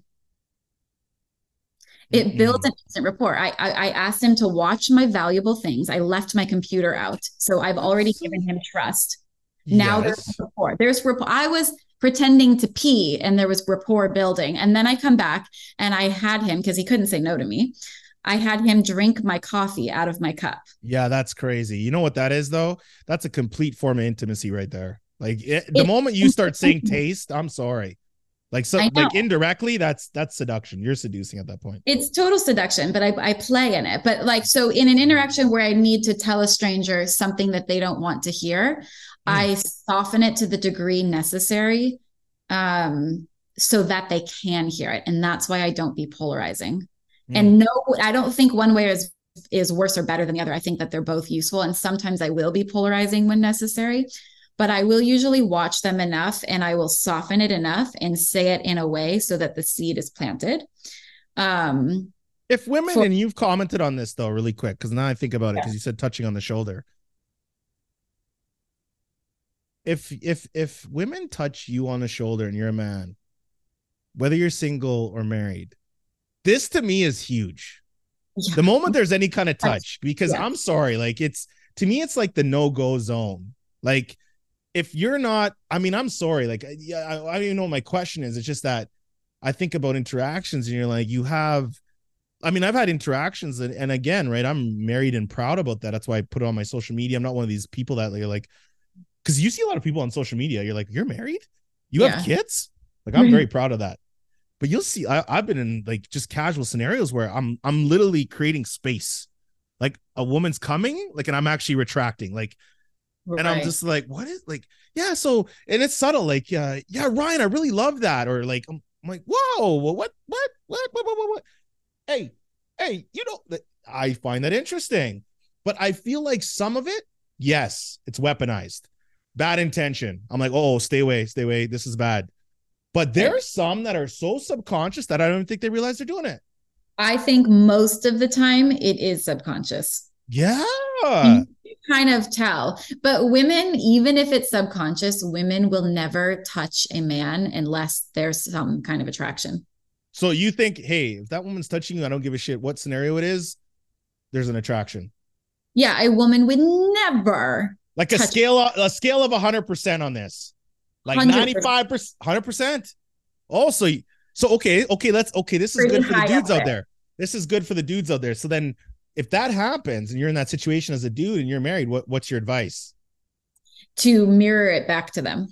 It mm-hmm. builds an instant rapport. I, I, I asked him to watch my valuable things. I left my computer out, so I've already given him trust. Now yes. there's rapport. There's rapport. I was pretending to pee, and there was rapport building. And then I come back, and I had him because he couldn't say no to me. I had him drink my coffee out of my cup. Yeah, that's crazy. You know what that is though? That's a complete form of intimacy right there. Like it, the moment you start saying taste, I'm sorry. Like so, like indirectly, that's that's seduction. You're seducing at that point. It's total seduction, but I, I play in it. But like so, in an interaction where I need to tell a stranger something that they don't want to hear, mm. I soften it to the degree necessary, um, so that they can hear it, and that's why I don't be polarizing. Mm. And no, I don't think one way is is worse or better than the other. I think that they're both useful, and sometimes I will be polarizing when necessary but I will usually watch them enough and I will soften it enough and say it in a way so that the seed is planted. Um, if women, for- and you've commented on this though, really quick, because now I think about it, because you said touching on the shoulder. If if if women touch you on the shoulder and you're a man, whether you're single or married, this to me is huge. Yeah. The moment there's any kind of touch, because yeah. I'm sorry, like it's to me, it's like the no-go zone. Like if you're not, I mean, I'm sorry. Like, yeah, I, I don't even know what my question is. It's just that I think about interactions and you're like, you have, I mean, I've had interactions and, and again, right. I'm married and proud about that. That's why I put it on my social media. I'm not one of these people that you're like, because you see a lot of people on social media. You're like, you're married, you yeah. have kids. Like, I'm mm-hmm. very proud of that. But you'll see, I, I've been in like just casual scenarios where I'm I'm literally creating space. Like a woman's coming, like, and I'm actually retracting. Like Right. And I'm just like, what is like, yeah. So, and it's subtle, like, yeah, yeah, Ryan, I really love that. Or like, I'm, I'm like, whoa, what, what, what, what, what, what, what? Hey, hey, you know, that I find that interesting, but I feel like some of it, yes, it's weaponized, bad intention. I'm like, oh, stay away, stay away. This is bad. But there are some that are so subconscious that I don't think they realize they're doing it. I think most of the time it is subconscious. Yeah. kind of tell. But women, even if it's subconscious, women will never touch a man unless there's some kind of attraction. So you think, hey, if that woman's touching you, I don't give a shit what scenario it is, there's an attraction. Yeah, a woman would never like a scale of, a scale of 100% on this. Like 95%, 100%. Also, so okay, okay, let's okay, this is Pretty good for the dudes out there. there. This is good for the dudes out there. So then if that happens and you're in that situation as a dude and you're married, what what's your advice? To mirror it back to them.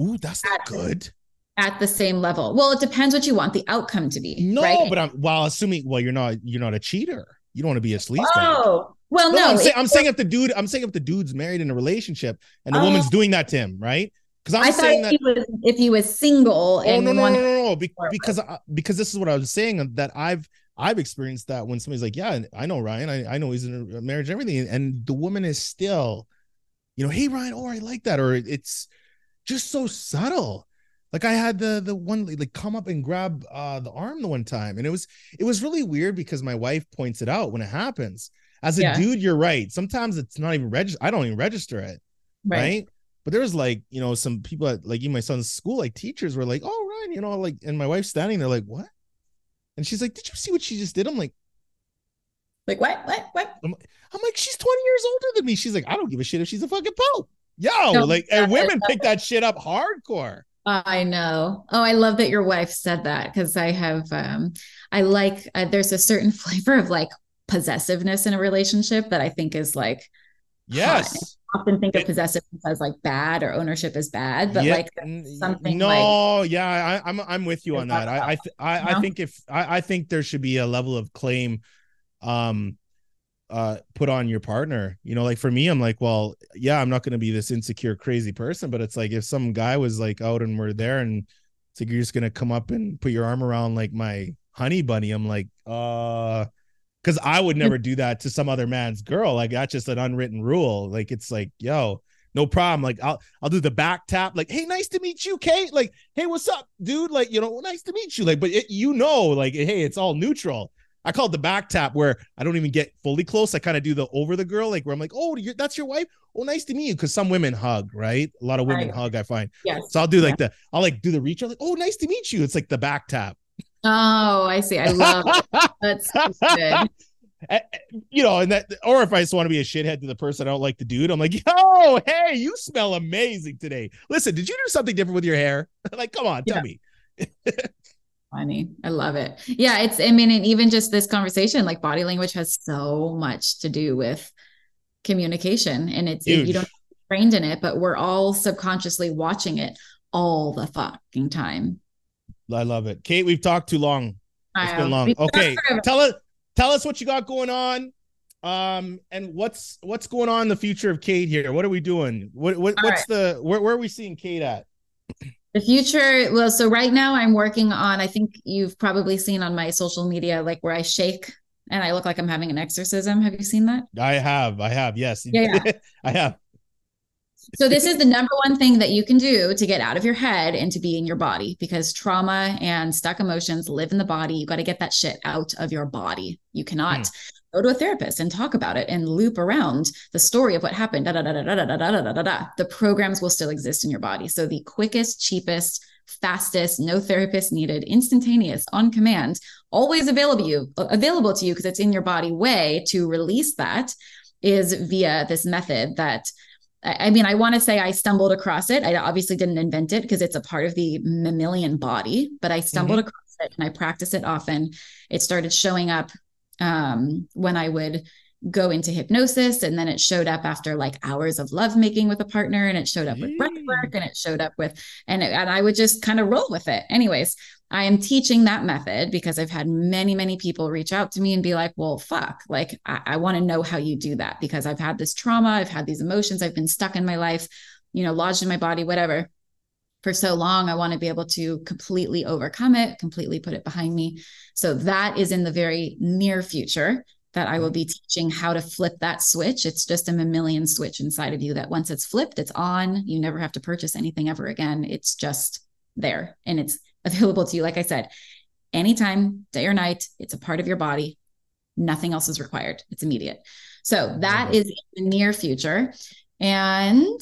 Ooh, that's not good. At the same level. Well, it depends what you want the outcome to be. No, right? but I'm while assuming well, you're not you're not a cheater. You don't want to be a sleaze. Oh, well, no. I'm, say, I'm saying if the dude, I'm saying if the dude's married in a relationship and the Oh. woman's doing that to him, right? Because I'm I thought saying if that. he was if he was single Oh and no no no no no! Be- because I, because this is what I was saying that I've I've experienced that when somebody's like, yeah, I know Ryan, I, I know he's in a marriage and everything, and the woman is still, you know, hey Ryan, oh I like that, or it's just so subtle. Like I had the the one like come up and grab uh the arm the one time, and it was it was really weird because my wife points it out when it happens. As a Yeah. dude, you're right. Sometimes it's not even register. I don't even register it right? But there's like, you know, some people at like in my son's school, like teachers were like, oh, Ryan, you know, like, and my wife's standing there like, what? And she's like, did you see what she just did? I'm like, Like what? What? What? I'm like, she's 20 years older than me. She's like, I don't give a shit if she's a fucking pope. Yo, No, like, and women pick that shit up hardcore. I know. Oh, I love that your wife said that because I have, um, I like, uh, there's a certain flavor of like possessiveness in a relationship that I think is like, Yes. Often think of possessiveness as like bad or ownership is bad, but Yeah, like something no, like- yeah, I, I'm I'm with you on that. I I th- I, I think if I, I think there should be a level of claim, um, uh, put on your partner. You know, like for me, I'm like, well, yeah, I'm not going to be this insecure, crazy person, but it's like if some guy was like out and we're there, and it's like you're just gonna come up and put your arm around like my honey bunny. I'm like, uh. Because I would mm. never do that to some other man's girl. Like that's just an unwritten rule. Like it's like, yo, no problem. Like I'll I'll do the back tap, like, hey, nice to meet you, Kate. Like, hey, what's up, dude? Like, you know, nice to meet you. Like, but it, you know, like, hey, it's all neutral. I call it the back tap where I don't even get fully close. I kind of do the over the girl, like where I'm like, oh, you're, that's your wife. Oh, nice to meet you. Because some women hug, right? A lot of women Right. hug. I find. yes. So I'll do like the, I'll like do the reach. I'm like, oh, nice to meet you. It's like the back tap. Oh, I see. I love it. That's good. You know, and that, or if I just want to be a shithead to the person I don't like the dude, I'm like, yo, hey, you smell amazing today. Listen, did you do something different with your hair? like, come on, tell Yeah. me. Funny. I love it. Yeah, it's I mean, and even just this conversation, like body language has so much to do with communication. And it's Huge. you don't trained in it, but we're all subconsciously watching it all the fucking time. I love it. Kate, we've talked too long. It's been long. Okay, tell us tell us what you got going on. Um, and what's what's going on in the future of Kate here? What are we doing? What, what what's the where, where are we seeing Kate at? The future, well, so right now I'm working on, I think you've probably seen on my social media, like where I shake and I look like I'm having an exorcism. Have you seen that? I have, I have, yes. Yeah, I have. So this is the number one thing that you can do to get out of your head and to be in your body because trauma and stuck emotions live in the body. You got to get that shit out of your body. You cannot go to a therapist and talk about it and loop around the story of what happened. Da, da, da, da, da, da, da, da, da, da. The programs will still exist in your body. So the quickest, cheapest, fastest, no therapist needed, instantaneous, on command, always available you available to you because it's in your body way to release that is via this method that I mean, I want to say I stumbled across it. I obviously didn't invent it because it's a part of the mammalian body, but I stumbled across it and I practice it often. It started showing up um, when I would go into hypnosis, and then it showed up after like hours of lovemaking with a partner, and it showed up with breath work, and it showed up with, and it, and I would just kind of roll with it. Anyways, I am teaching that method because I've had many, many people reach out to me and be like, well, fuck, like I, I want to know how you do that because I've had this trauma, I've had these emotions, I've been stuck in my life, you know, lodged in my body, whatever. For so long, I want to be able to completely overcome it, completely put it behind me. So that is in the very near future that I will be teaching how to flip that switch. It's just a mammalian switch inside of you that once it's flipped, it's on. You never have to purchase anything ever again. It's just there and it's available to you. Like I said, anytime, day or night, it's a part of your body. Nothing else is required. It's immediate. So that is in the near future. And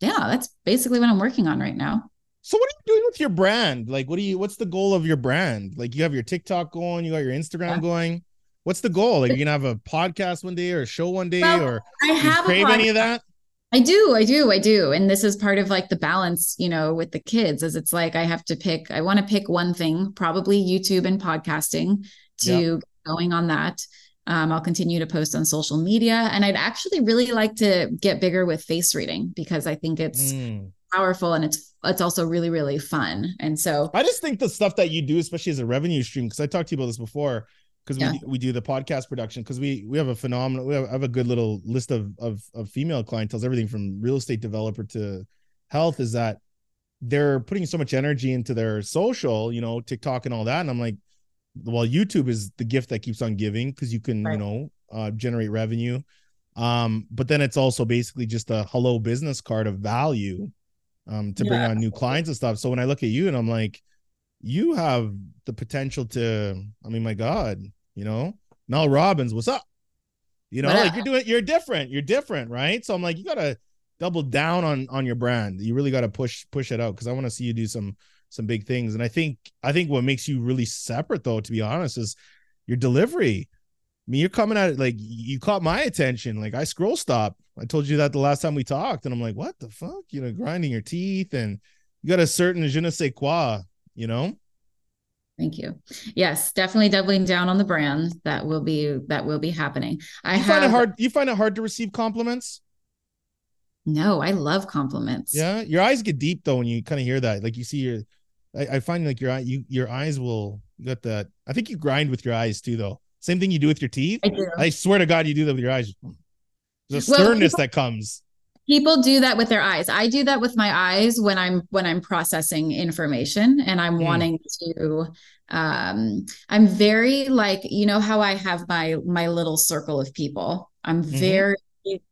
yeah, that's basically what I'm working on right now. So what are you doing with your brand? Like, what do you? What's the goal of your brand? Like, you have your TikTok going, you got your Instagram Yeah. going. What's the goal? Like, you're gonna have a podcast one day or a show one day, Well, or I have crave any of that? I do, I do, I do. And this is part of like the balance, you know, with the kids, is it's like I have to pick, I want to pick one thing, probably YouTube and podcasting to going on that. Um, I'll continue to post on social media. And I'd actually really like to get bigger with face reading because I think it's Mm, powerful and it's it's also really really fun and so i just think the stuff that you do especially as a revenue stream because i talked to you about this before because yeah. we, we do the podcast production because we we have a phenomenal we have, have, a good little list of, of of female clientels everything from real estate developer to health is that they're putting so much energy into their social you know tiktok and all that and i'm like well youtube is the gift that keeps on giving because you can right. you know uh, generate revenue um but then it's also basically just a hello business card of value um to yeah. bring on new clients and stuff so when i look at you and i'm like you have the potential to i mean my god you know mel robbins what's up you know but, like you're doing you're different you're different right so i'm like you gotta double down on on your brand you really gotta push push it out because i want to see you do some some big things and i think i think what makes you really separate though to be honest is your delivery I mean, you're coming at it like you caught my attention. Like I scroll stop. I told you that the last time we talked, and I'm like, what the fuck? You know, grinding your teeth, and you got a certain je ne sais quoi, you know. Thank you. Yes, definitely doubling down on the brand. That will be that will be happening. I you have, find it hard. You find it hard to receive compliments. No, I love compliments. Yeah, your eyes get deep though when you kind of hear that. Like you see your, I, I find like your eye, you your eyes will get that. I think you grind with your eyes too, though. Same thing you do with your teeth. I do. I swear to God, you do that with your eyes. There's a sternness well, that comes. People do that with their eyes. I do that with my eyes when I'm when I'm processing information and I'm mm. wanting to um I'm very like you know how I have my my little circle of people. I'm mm-hmm. very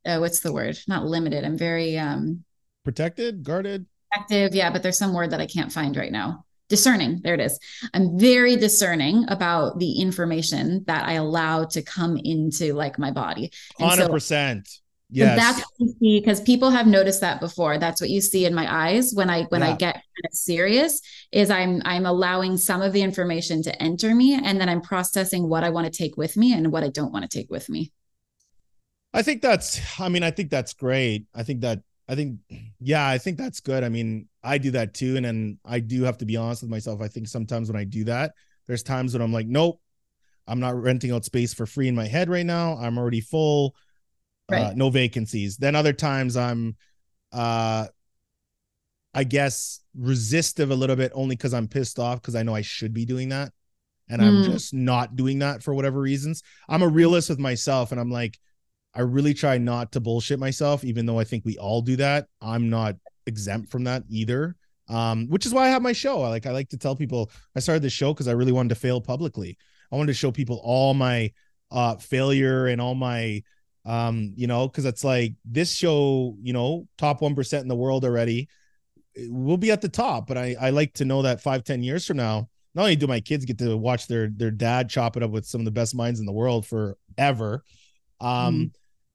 uh, what's the word? Not limited. I'm very um protected, guarded. Active, yeah, but there's some word that I can't find right now discerning there it is i'm very discerning about the information that i allow to come into like my body and 100% so, yes that's what you see because people have noticed that before that's what you see in my eyes when i when yeah. i get kind of serious is i'm i'm allowing some of the information to enter me and then i'm processing what i want to take with me and what i don't want to take with me i think that's i mean i think that's great i think that I think, yeah, I think that's good. I mean, I do that too. And then I do have to be honest with myself. I think sometimes when I do that, there's times when I'm like, nope, I'm not renting out space for free in my head right now. I'm already full, right. uh, no vacancies. Then other times I'm, uh, I guess resistive a little bit only because I'm pissed off because I know I should be doing that. And mm. I'm just not doing that for whatever reasons. I'm a realist with myself and I'm like, I really try not to bullshit myself, even though I think we all do that. I'm not exempt from that either. Um, which is why I have my show. I like I like to tell people I started this show because I really wanted to fail publicly. I wanted to show people all my uh failure and all my um, you know, because it's like this show, you know, top one percent in the world already. We'll be at the top, but I I like to know that five ten years from now, not only do my kids get to watch their their dad chop it up with some of the best minds in the world forever, um, mm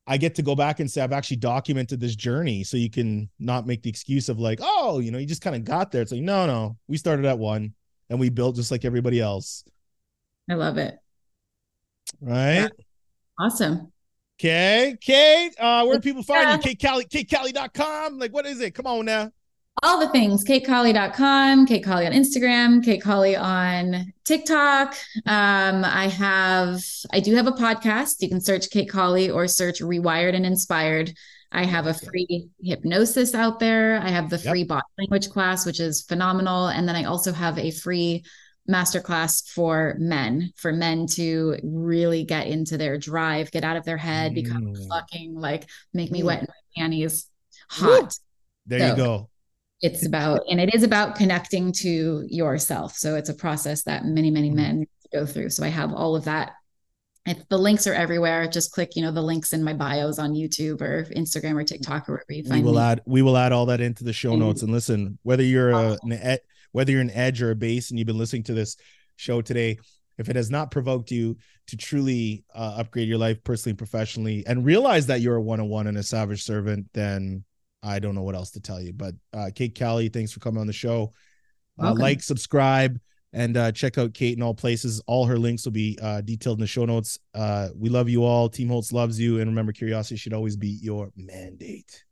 I get to go back and say I've actually documented this journey, so you can not make the excuse of like, oh, you know, you just kind of got there. It's like, no, no, we started at one and we built just like everybody else. I love it. Right. Yeah. Awesome. Okay, Kate. Uh, where do people find you? Kate Kali, KateKali.com. Like, what is it? Come on now all the things katekali.com Kate Kali on instagram Kate Kali on tiktok um, i have i do have a podcast you can search Kate Kali or search rewired and inspired i have a free hypnosis out there i have the free yep. bot language class which is phenomenal and then i also have a free masterclass for men for men to really get into their drive get out of their head become mm. fucking like make me wet in my panties hot. There so, you go. it's about and it is about connecting to yourself. So it's a process that many many mm-hmm. men go through. So i have all of that. If the links are everywhere just click you know the links in my bios on youtube or instagram or tiktok or wherever you find we will me. add we will add all that into the show notes. and listen whether you're a, an whether you're an edge or a base and you've been listening to this show today if it has not provoked you to truly uh, upgrade your life personally and professionally and realize that you're a one-on-one and a savage servant then I don't know what else to tell you. But uh, Kate Kali, thanks for coming on the show. Uh, like, subscribe, and uh, check out Kate in all places. All her links will be uh, detailed in the show notes. Uh, we love you all. Team Holtz loves you. And remember, curiosity should always be your mandate.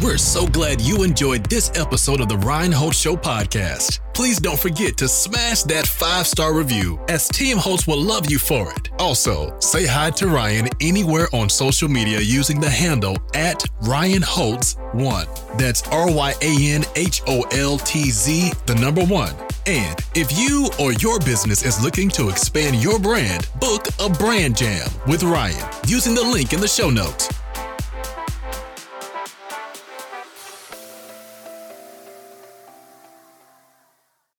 We're so glad you enjoyed this episode of the Ryan Holtz Show podcast. Please don't forget to smash that five star review, as Team Holtz will love you for it. Also, say hi to Ryan anywhere on social media using the handle at Ryan Holtz1. That's R Y A N H O L T Z, the number one. And if you or your business is looking to expand your brand, book a brand jam with Ryan using the link in the show notes.